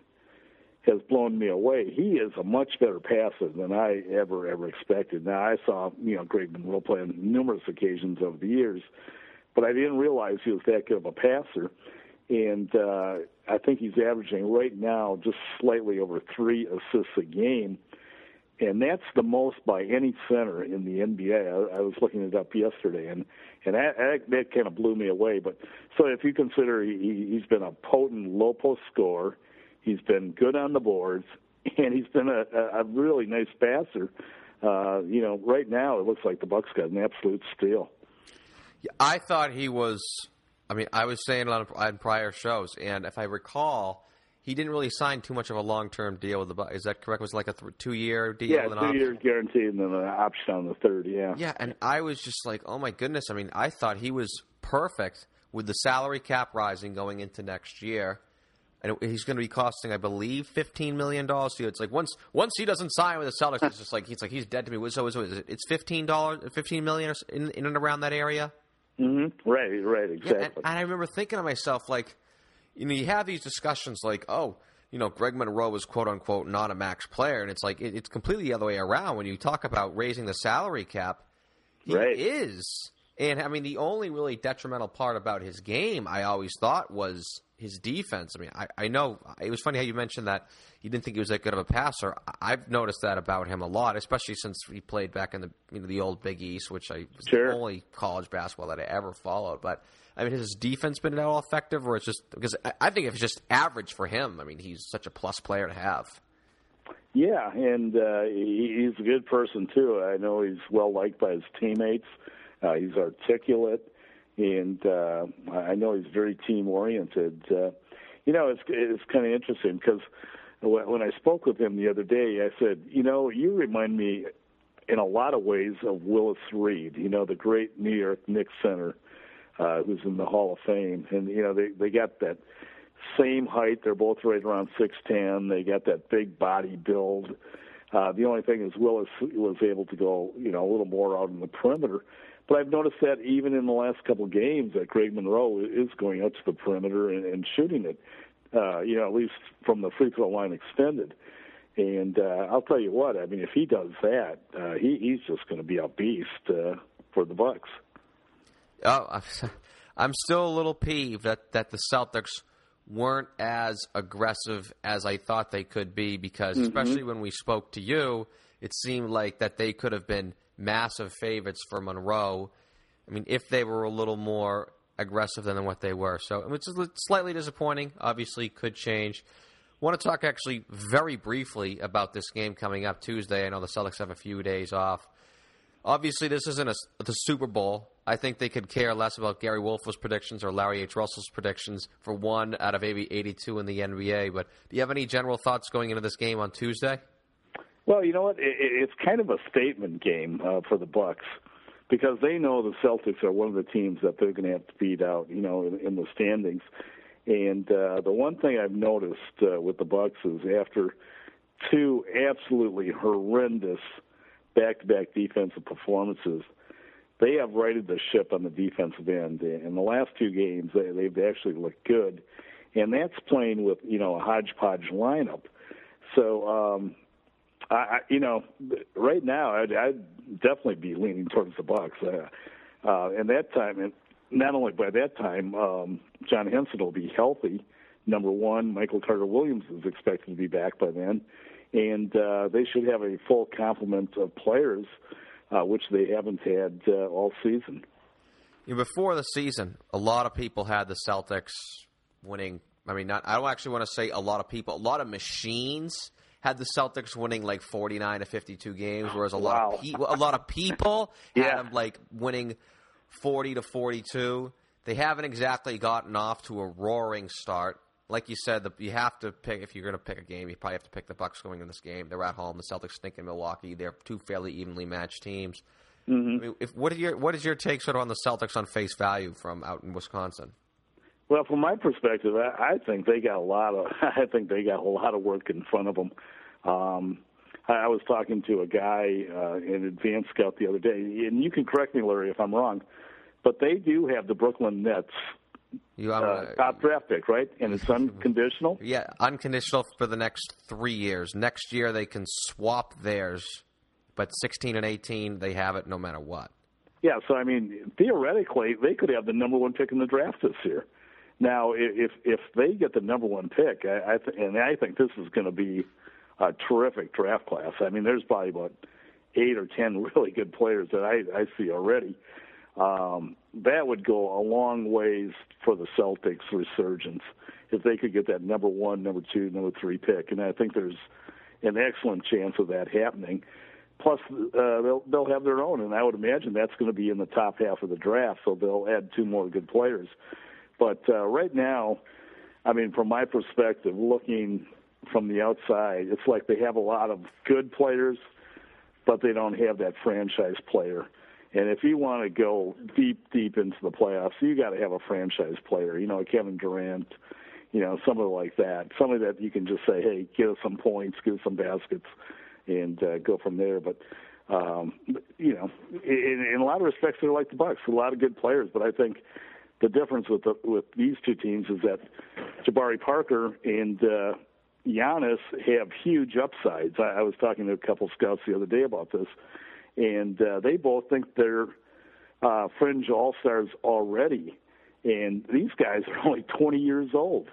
has blown me away. He is a much better passer than I ever ever expected. Now I saw you know Greg Monroe play on numerous occasions over the years, but I didn't realize he was that good of a passer. And uh, I think he's averaging right now just slightly over three assists a game. And that's the most by any center in the NBA. I, I was looking it up yesterday, and and that, that, kind of blew me away. But so if you consider he, he's been a potent low post scorer, he's been good on the boards, and he's been a, a really nice passer. Uh, you know, right now it looks like the Bucks got an absolute steal. I thought he was. I mean, I was saying on, on prior shows, and if I recall, he didn't really sign too much of a long term deal with the Bucks. Is that correct? It Was like a th- two year deal? Yeah, with two an years guaranteed, and then an option on the third. Yeah. Yeah, and I was just like, oh my goodness. I mean, I thought he was perfect with the salary cap rising going into next year. And he's going to be costing, I believe, fifteen million dollars to you. It's like once once he doesn't sign with the Celtics, it's just like he's like he's dead to me. So, so is it, it's fifteen dollars, fifteen million in, in and around that area. Mm-hmm. Right, right, exactly. Yeah, and, and I remember thinking to myself, like, you know, you have these discussions, like, oh, you know, Greg Monroe was quote unquote not a max player, and it's like it, it's completely the other way around. When you talk about raising the salary cap, he Right. is. And I mean, the only really detrimental part about his game, I always thought, was his defense. I mean, I, I know it was funny how you mentioned that you didn't think he was that good of a passer. I've noticed that about him a lot, especially since he played back in the you know the old Big East, which I was Sure. the only college basketball that I ever followed. But I mean, has his defense been at all effective, or it's just because I, think if it's just average for him, I mean, he's such a plus player to have. Yeah, and uh, he's a good person too. I know he's well liked by his teammates. Uh, he's articulate, and uh, I know he's very team oriented. Uh, you know, it's it's kind of interesting because when I spoke with him the other day, I said, you know, you remind me in a lot of ways of Willis Reed. You know, the great New York Knicks center uh, who's in the Hall of Fame, and you know they they got that same height. They're both right around six ten. They got that big body build. Uh, the only thing is Willis was able to go, you know, a little more out in the perimeter. But I've noticed that even in the last couple of games, that Greg Monroe is going out to the perimeter and, and shooting it. Uh, you know, at least from the free throw line extended. And uh, I'll tell you what, I mean, if he does that, uh, he, he's just going to be a beast uh, for the Bucks. Oh, I'm, still a little peeved that, that the Celtics weren't as aggressive as I thought they could be because, mm-hmm. especially when we spoke to you, it seemed like that they could have been massive favorites for Monroe. I mean, if they were a little more aggressive than what they were. So it's slightly disappointing. Obviously, could change. Want to talk actually very briefly about this game coming up Tuesday. I know the Celtics have a few days off. Obviously, this isn't a, the Super Bowl. I think they could care less about Gary Wolf's predictions or Larry H. Russell's predictions for one out of maybe 82 in the NBA. But do you have any general thoughts going into this game on Tuesday? Well, you know what? It, it- it's kind of a statement game uh, for the Bucks because they know the Celtics are one of the teams that they're going to have to beat out. You know, in, in the standings. And uh, the one thing I've noticed uh, with the Bucks is after two absolutely horrendous back-to-back defensive performances, they have righted the ship on the defensive end. In the last two games, they, they've actually looked good, and that's playing with you know a hodgepodge lineup. So, um, I, I you know, right now I'd, I'd definitely be leaning towards the Bucks. Uh, uh, and that time, and not only by that time, um, John Henson will be healthy. Number one, Michael Carter Williams is expected to be back by then, and uh, they should have a full complement of players, which they haven't had uh, all season. You know, before the season, a lot of people had the Celtics winning. I mean, not. I don't actually want to say a lot of people. A lot of machines had the Celtics winning like forty nine to fifty two games, whereas a lot Wow. of people, a lot of people had them like winning forty to forty two. They haven't exactly gotten off to a roaring start. Like you said, the, you have to pick if you're going to pick a game. You probably have to pick the Bucks going in this game. They're at home. The Celtics stink in Milwaukee. They're two fairly evenly matched teams. I mean, if, what are your what is your take sort of on the Celtics on face value from out in Wisconsin? Well, from my perspective, I, I think they got a lot of. I think they got a lot of work in front of them. Um, I, I was talking to a guy uh, in Advanced Scout the other day, and you can correct me, Larry, if I'm wrong, but they do have the Brooklyn Nets You, uh, uh, top draft pick, right? And it's unconditional. yeah, unconditional for the next three years. Next year they can swap theirs, but 16 and 18 they have it no matter what. Yeah, so I mean, theoretically, they could have the number one pick in the draft this year. Now, if if they get the number one pick, I, I th- and I think this is going to be a terrific draft class. I mean, there's probably about eight or ten really good players that I, I see already. Um, that would go a long ways for the Celtics resurgence if they could get that number one, number two, number three pick, and I think there's an excellent chance of that happening. Plus, uh, they'll they'll have their own, and I would imagine that's going to be in the top half of the draft. So they'll add two more good players. But uh, right now, I mean, from my perspective, looking from the outside, it's like they have a lot of good players, but they don't have that franchise player. And if you want to go deep, deep into the playoffs, you got to have a franchise player. You know, Kevin Durant, you know, somebody like that, somebody that you can just say, hey, give us some points, give us some baskets, and uh, go from there. But um, you know, in, in a lot of respects, they're like the Bucks. A lot of good players, but I think the difference with the, with these two teams is that Jabari Parker and uh, Giannis have huge upsides. I, I was talking to a couple scouts the other day about this, and uh, they both think they're uh, fringe all stars already. And these guys are only 20 years old.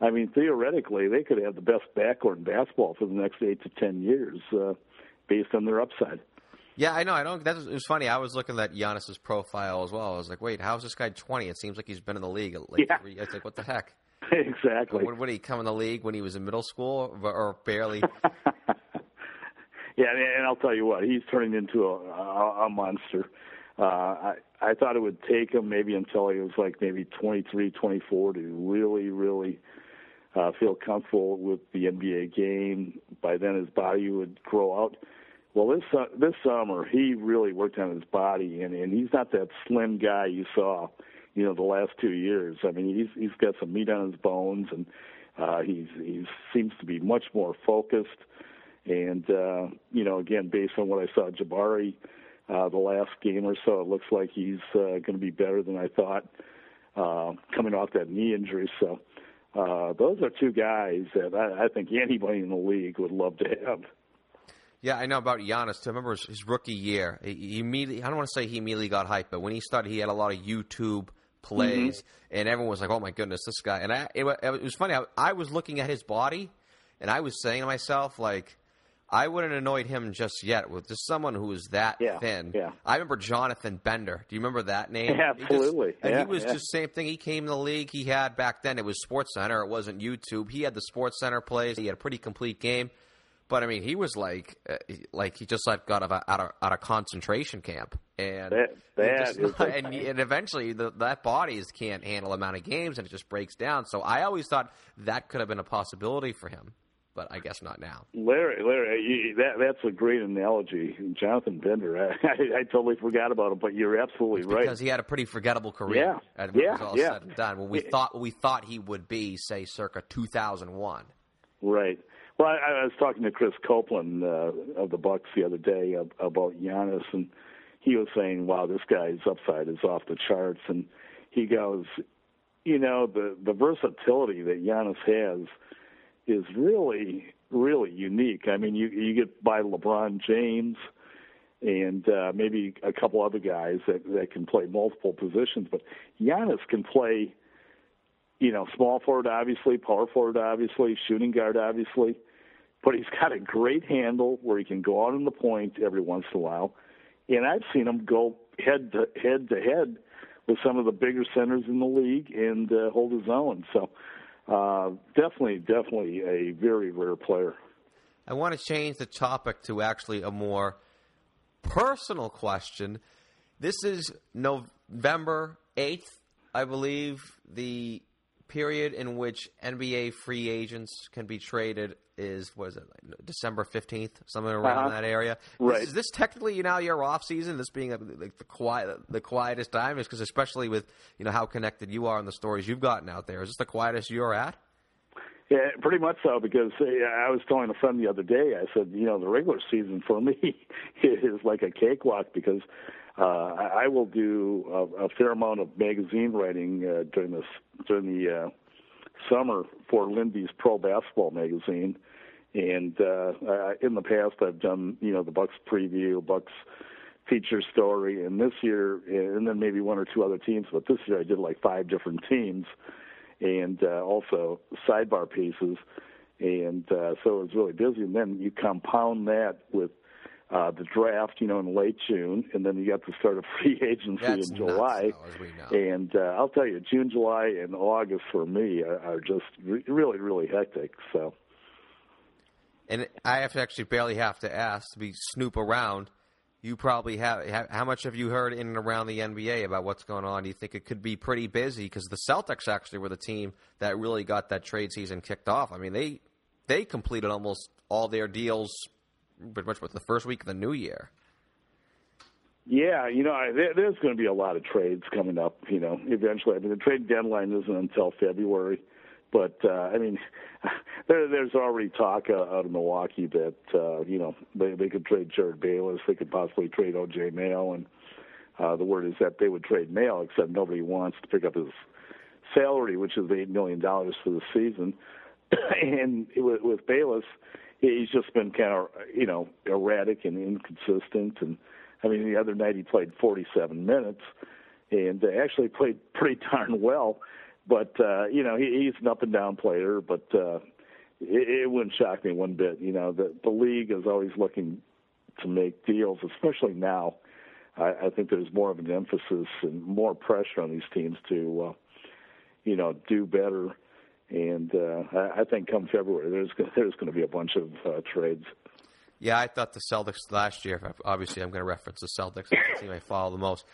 I mean, theoretically, they could have the best backcourt in basketball for the next eight to ten years, uh, based on their upside. Yeah, I know. I don't. That was, it was funny. I was looking at Giannis's profile as well. I was like, wait, how's this guy twenty? It seems like he's been in the league like yeah. three. It's like, what the heck? exactly. When, did he come in the league when he was in middle school or, or barely? yeah, and I'll tell you what, he's turning into a, a, a monster. Uh, I I thought it would take him maybe until he was like maybe 23, 24 to really, really uh, feel comfortable with the NBA game. By then, his body would grow out. Well, this uh, this summer, he really worked on his body, and and he's not that slim guy you saw, you know, the last two years. I mean, he's he's got some meat on his bones, and uh, he's he seems to be much more focused. And uh, you know, again, based on what I saw, Jabari uh, the last game or so, it looks like he's uh, going to be better than I thought uh, coming off that knee injury. So uh, those are two guys that I, I think anybody in the league would love to have. Yeah, I know about Giannis. I remember his, his rookie year. He, he immediately, I don't want to say he immediately got hyped, but when he started, he had a lot of YouTube plays, mm-hmm. and everyone was like, "Oh my goodness, this guy!" And I, it, it was funny. I, I was looking at his body, and I was saying to myself, like, I wouldn't annoyed him just yet with just someone who was that yeah, thin. Yeah. I remember Jonathan Bender. Do you remember that name? Yeah, absolutely. He just, and he was yeah. just same thing. He came in the league. He had back then it was Sports Center. It wasn't YouTube. He had the Sports Center plays. He had a pretty complete game. But I mean, he was like, uh, like he just like got out of out of, out of concentration camp, and that, that just, is and, and eventually the, that body can't handle amount of games, and it just breaks down. So I always thought that could have been a possibility for him but I guess not now. Larry, Larry, that that's a great analogy. Jonathan Bender, I, I, I totally forgot about him, but you're absolutely it's right. Because he had a pretty forgettable career. Yeah, when yeah, it was all yeah. said and done. When we thought we thought he would be, say, circa 2001. Right. Well, I, I was talking to Chris Copeland uh, of the Bucks the other day about Giannis, and he was saying, "Wow, this guy's upside is off the charts." And he goes, "You know, the the versatility that Giannis has." Is really really unique. I mean, you you get by LeBron James and uh, maybe a couple other guys that that can play multiple positions, but Giannis can play. You know, small forward, obviously, power forward, obviously, shooting guard, obviously, but he's got a great handle where he can go out on the point every once in a while, and I've seen him go head to head to head with some of the bigger centers in the league and uh, hold his own. So uh, definitely, definitely a very rare player. I want to change the topic to actually a more personal question. This is November 8th, I believe, the period in which NBA free agents can be traded is was it like December fifteenth, somewhere around uh-huh. that area. Right. Is, is this technically you now your off season? This being a, like the quiet, the quietest time, is because especially with you know how connected you are and the stories you've gotten out there. Is this the quietest you're at? Yeah, pretty much so. Because I was telling a friend the other day, I said, you know, the regular season for me is like a cakewalk because uh, I will do a, a fair amount of magazine writing uh, during this during the uh, summer for Lindy's Pro Basketball magazine, and uh, I, in the past I've done you know the Bucks preview, Bucks feature story, and this year, and then maybe one or two other teams, but this year I did like five different teams, and uh, also sidebar pieces. and uh, so it was really busy. And then you compound that with uh, the draft, you know, in late June, and then you got the start of free agency That's in July. nuts, though, as we know. And uh, I'll tell you, June, July, and August for me are, are just re- really, really hectic. So. And I have to actually barely have to ask to be snoop around. You probably have. ha- How much have you heard in and around the NBA about what's going on? Do you think it could be pretty busy? Because the Celtics actually were the team that really got that trade season kicked off. I mean, they they completed almost all their deals pretty much with the first week of the new year. Yeah, you know, I, there, there's going to be a lot of trades coming up. You know, eventually. I mean, the trade deadline isn't until February, but uh, I mean, there, there's already talk uh, out of Milwaukee that uh, you know they they could trade Jerryd Bayless, they could possibly trade O.J. Mayo, and uh, the word is that they would trade Mayo, except nobody wants to pick up his salary, which is eight million dollars for the season. and with, with Bayless, he's just been kind of you know erratic and inconsistent. And I mean, the other night he played 47 minutes and actually played pretty darn well. But uh, you know, he, he's an up and down player. But uh, it, it wouldn't shock me one bit. You know, the the league is always looking to make deals, especially now. I, I think there's more of an emphasis and more pressure on these teams to, uh, you know, do better. And uh, I, I think come February, there's there's going to be a bunch of uh, trades. Yeah, I thought the Celtics last year. Obviously, I'm going to reference the Celtics, the team I follow the most.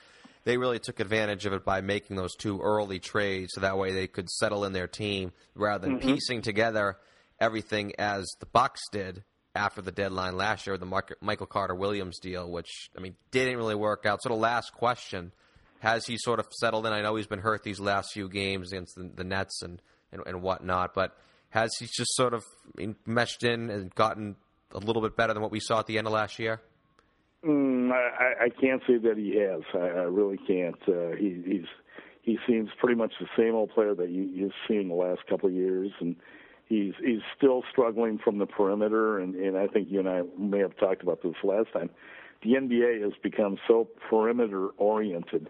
They really took advantage of it by making those two early trades, so that way they could settle in their team rather than piecing together everything as the Bucks did after the deadline last year, with the Mark- Michael Carter Williams deal, which I mean didn't really work out. So the last question: Has he sort of settled in? I know he's been hurt these last few games against the, the Nets and, and and whatnot, but has he just sort of meshed in and gotten a little bit better than what we saw at the end of last year? Mm, I, I can't say that he has. I, I really can't. Uh, he, he's he seems pretty much the same old player that you, you've seen the last couple of years, and he's he's still struggling from the perimeter. And, and I think you and I may have talked about this last time. The NBA has become so perimeter oriented.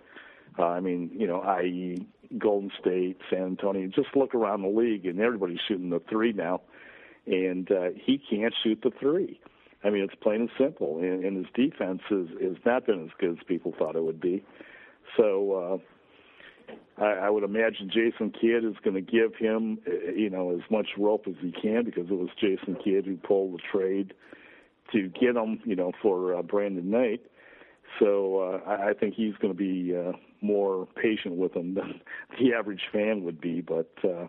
Uh, I mean, you know, i.e., Golden State, San Antonio. Just look around the league, and everybody's shooting the three now, and uh, he can't shoot the three. I mean, it's plain and simple. And, and his defense has, has not been as good as people thought it would be. So uh, I, I would imagine Jason Kidd is going to give him, uh, you know, as much rope as he can because it was Jason Kidd who pulled the trade to get him, you know, for uh, Brandon Knight. So uh, I, I think he's going to be uh, more patient with him than the average fan would be. But uh,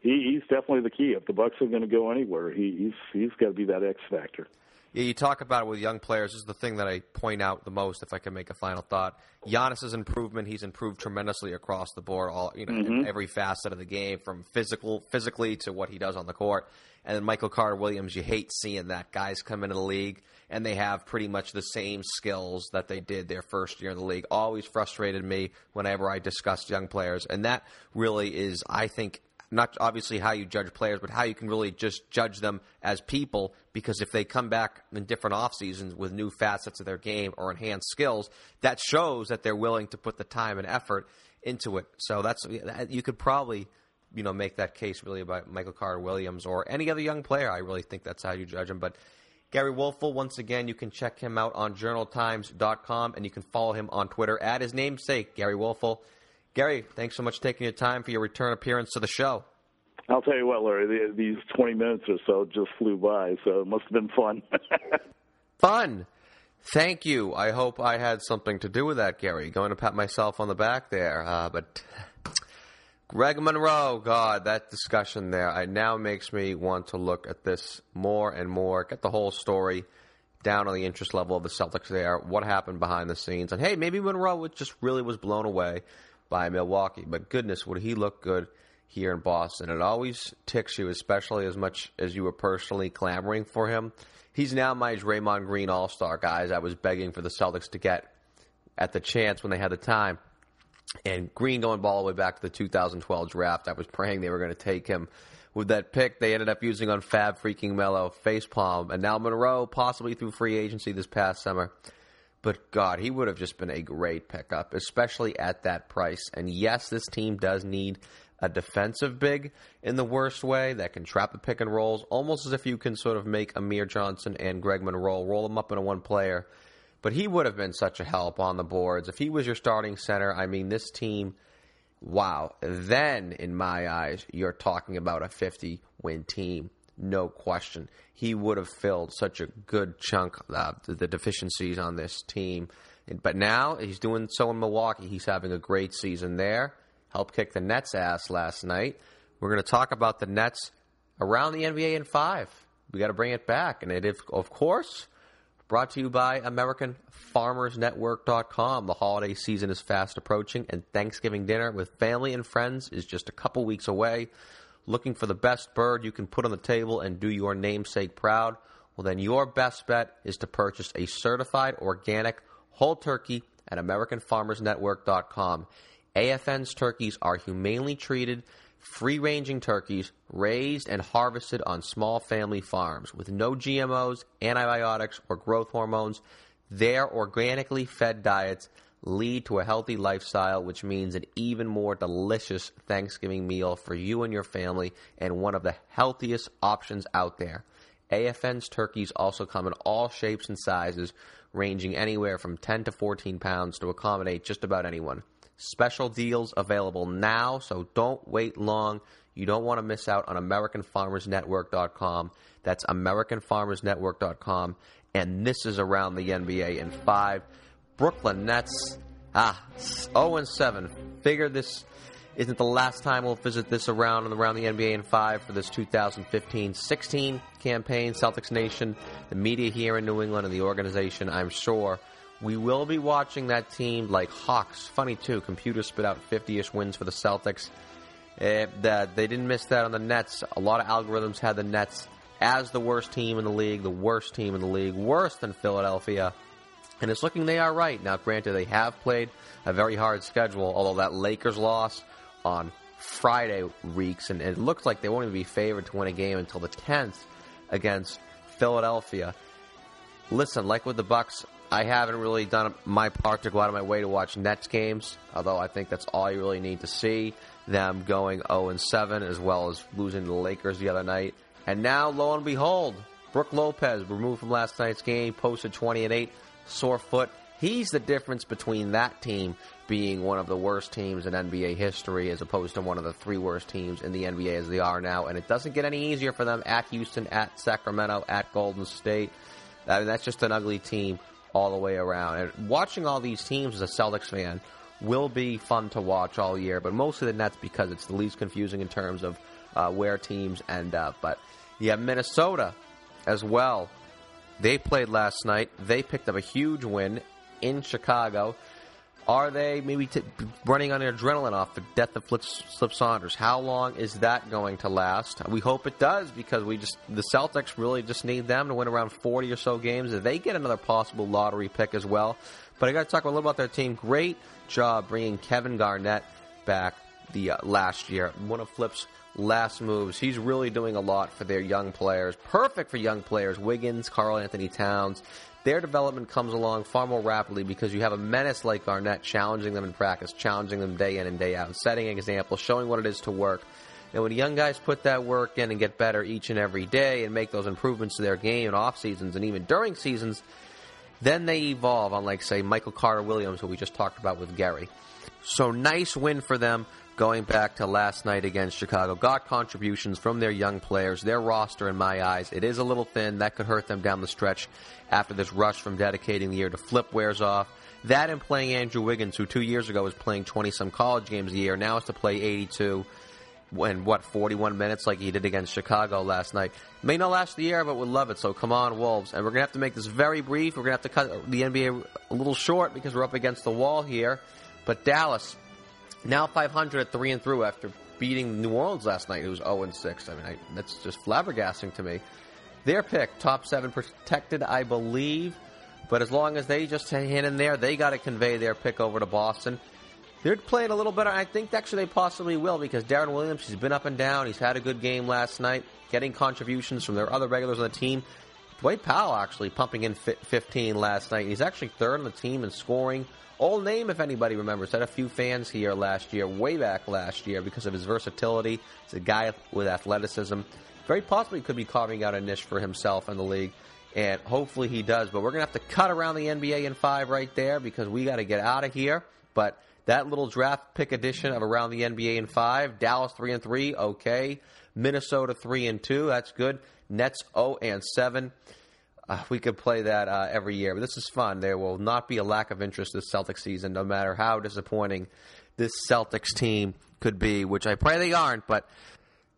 he, he's definitely the key. If the Bucks are going to go anywhere, he, he's he's got to be that X factor. Yeah, you talk about it with young players. This is the thing that I point out the most. If I can make a final thought, Giannis's improvement. He's improved tremendously across the board. All you know, in every facet of the game, from physical, physically to what he does on the court. And then Michael Carter Williams, you hate seeing that guys come into the league and they have pretty much the same skills that they did their first year in the league. Always frustrated me whenever I discussed young players, and that really is, I think, not obviously how you judge players, but how you can really just judge them as people. Because if they come back in different off seasons with new facets of their game or enhanced skills, that shows that they're willing to put the time and effort into it. So that's you could probably you know make that case really about Michael Carter Williams or any other young player. I really think that's how you judge him. But Gary Woelfel, once again, you can check him out on journaltimes.com and you can follow him on Twitter at his namesake, Gary Woelfel. Gary, thanks so much for taking your time for your return appearance to the show. I'll tell you what, Larry, the, these 20 minutes or so just flew by, so it must have been fun. Fun. Thank you. I hope I had something to do with that, Gary. Going to pat myself on the back there. Uh, but Greg Monroe, God, that discussion there, I now makes me want to look at this more and more, get the whole story down on the interest level of the Celtics there, what happened behind the scenes. And hey, maybe Monroe just really was blown away by Milwaukee. But goodness, would he look good here in Boston? It always ticks you, especially as much as you were personally clamoring for him. He's now my Draymond Green All Star, guys. I was begging for the Celtics to get at the chance when they had the time. And Green going all the way back to the 2012 draft, I was praying they were going to take him. With that pick, they ended up using on Fab freaking Melo, facepalm, and now Monroe, possibly through free agency this past summer. But God, he would have just been a great pickup, especially at that price. And yes, this team does need a defensive big in the worst way that can trap the pick and rolls, almost as if you can sort of make Amir Johnson and Greg Monroe roll them up in a one player. But he would have been such a help on the boards. If he was your starting center, I mean, this team, wow. Then, in my eyes, you're talking about a 50 win team. No question. He would have filled such a good chunk of the deficiencies on this team. But now he's doing so in Milwaukee. He's having a great season there helped kick the Nets' ass last night. We're going to talk about the Nets around the NBA in five. We got to bring it back. And it of course, brought to you by AmericanFarmersNetwork.com. The holiday season is fast approaching, and Thanksgiving dinner with family and friends is just a couple weeks away. Looking for the best bird you can put on the table and do your namesake proud? Well, then your best bet is to purchase a certified organic whole turkey at AmericanFarmersNetwork.com. AFN's turkeys are humanely treated, free ranging turkeys raised and harvested on small family farms with no GMOs, antibiotics, or growth hormones. Their organically fed diets lead to a healthy lifestyle, which means an even more delicious Thanksgiving meal for you and your family, and one of the healthiest options out there. AFN's turkeys also come in all shapes and sizes, ranging anywhere from 10 to 14 pounds to accommodate just about anyone. Special deals available now, so don't wait long. You don't want to miss out on AmericanFarmersNetwork.com. That's AmericanFarmersNetwork.com. And this is around the NBA in five. Brooklyn Nets, ah, 0 and 7. Figure this isn't the last time we'll visit this around and around the NBA in five for this 2015-16 campaign. Celtics Nation, the media here in New England, and the organization, I'm sure, we will be watching that team like Hawks. Funny too, Computers spit out 50-ish wins for the Celtics. Uh, that they didn't miss that on the Nets. A lot of algorithms had the Nets as the worst team in the league, the worst team in the league, worse than Philadelphia. And it's looking they are right. Now, granted, they have played a very hard schedule, although that Lakers loss on Friday reeks, and it looks like they won't even be favored to win a game until the 10th against Philadelphia. Listen, like with the Bucks, I haven't really done my part to go out of my way to watch Nets games, although I think that's all you really need to see. Them going 0 and 7, as well as losing to the Lakers the other night. And now, lo and behold, Brook Lopez, removed from last night's game, posted 20 and 8, sore foot. He's the difference between that team being one of the worst teams in NBA history as opposed to one of the three worst teams in the NBA as they are now. And it doesn't get any easier for them at Houston, at Sacramento, at Golden State. I mean, that's just an ugly team all the way around. And watching all these teams as a Celtics fan will be fun to watch all year, but mostly the Nets because it's the least confusing in terms of uh, where teams end up. But have Minnesota as well. They played last night. They picked up a huge win in Chicago. Are they maybe t- running on adrenaline off the death of Flip Saunders? How long is that going to last? We hope it does because we just the Celtics really just need them to win around 40 or so games. If they get another possible lottery pick as well. But I got to talk a little about their team. Great job bringing Kevin Garnett back the uh, last year. One of Flip's last moves. He's really doing a lot for their young players. Perfect for young players. Wiggins, Karl-Anthony Towns their development comes along far more rapidly because you have a menace like Garnett challenging them in practice, challenging them day in and day out, setting an example, showing what it is to work. And when young guys put that work in and get better each and every day and make those improvements to their game in off seasons and even during seasons, then they evolve, unlike, say, Michael Carter Williams, who we just talked about with Gary. So nice win for them going back to last night against Chicago. Got contributions from their young players. Their roster, in my eyes, it is a little thin. That could hurt them down the stretch after this rush from dedicating the year to flip wears off. That and playing Andrew Wiggins, who two years ago was playing 20 some college games a year, now has to play 82 and what 41 minutes like he did against Chicago last night. May not last the year, but would love it. So come on, Wolves, and we're gonna have to make this very brief. We're gonna have to cut the NBA a little short because we're up against the wall here. But Dallas, now 500 at three and through after beating New Orleans last night, who's 0 and 6. I mean, I, that's just flabbergasting to me. Their pick, top seven protected, I believe. But as long as they just hang in there, they got to convey their pick over to Boston. They're playing a little better. I think actually they possibly will because Deron Williams, he's been up and down. He's had a good game last night, getting contributions from their other regulars on the team. Dwight Powell actually pumping in 15 last night. He's actually third on the team in scoring. Old name, if anybody remembers. Had a few fans here last year, way back last year, because of his versatility. He's a guy with athleticism. Very possibly could be carving out a niche for himself in the league, and hopefully he does. But we're going to have to cut around the NBA in five right there because we got to get out of here. But that little draft pick edition of around the NBA in five, Dallas three and three, okay. Minnesota three and two, that's good. Nets 0 and 7. Uh, we could play that uh, every year, but this is fun. There will not be a lack of interest this Celtics season, no matter how disappointing this Celtics team could be, which I pray they aren't. But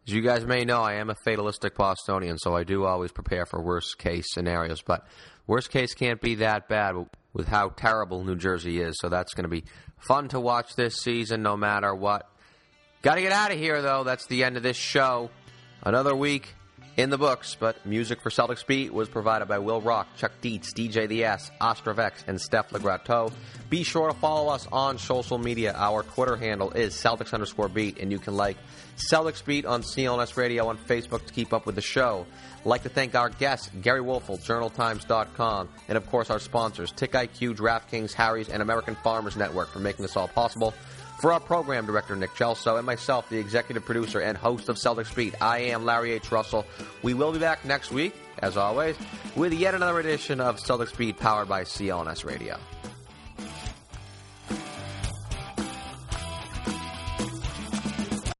as you guys may know, I am a fatalistic Bostonian, so I do always prepare for worst case scenarios. But worst case can't be that bad with how terrible New Jersey is. So that's going to be fun to watch this season, no matter what. Got to get out of here, though. That's the end of this show. Another week in the books, but music for Celtics Beat was provided by Will Rock, Chuck Dietz, DJ The S, Ostrovex, and Steph Legrateau. Be sure to follow us on social media. Our Twitter handle is Celtics underscore beat, and you can like Celtics Beat on CLNS Radio on Facebook to keep up with the show. Like to thank our guests, Gary Woelfel, JournalTimes.com, and of course our sponsors, TiqIQ, DraftKings, Harry's, and American Farmers Network for making this all possible. For our program director, Nick Gelso, and myself, the executive producer and host of Celtics Beat, I am Larry H. Russell. We will be back next week, as always, with yet another edition of Celtics Beat powered by CLNS Radio.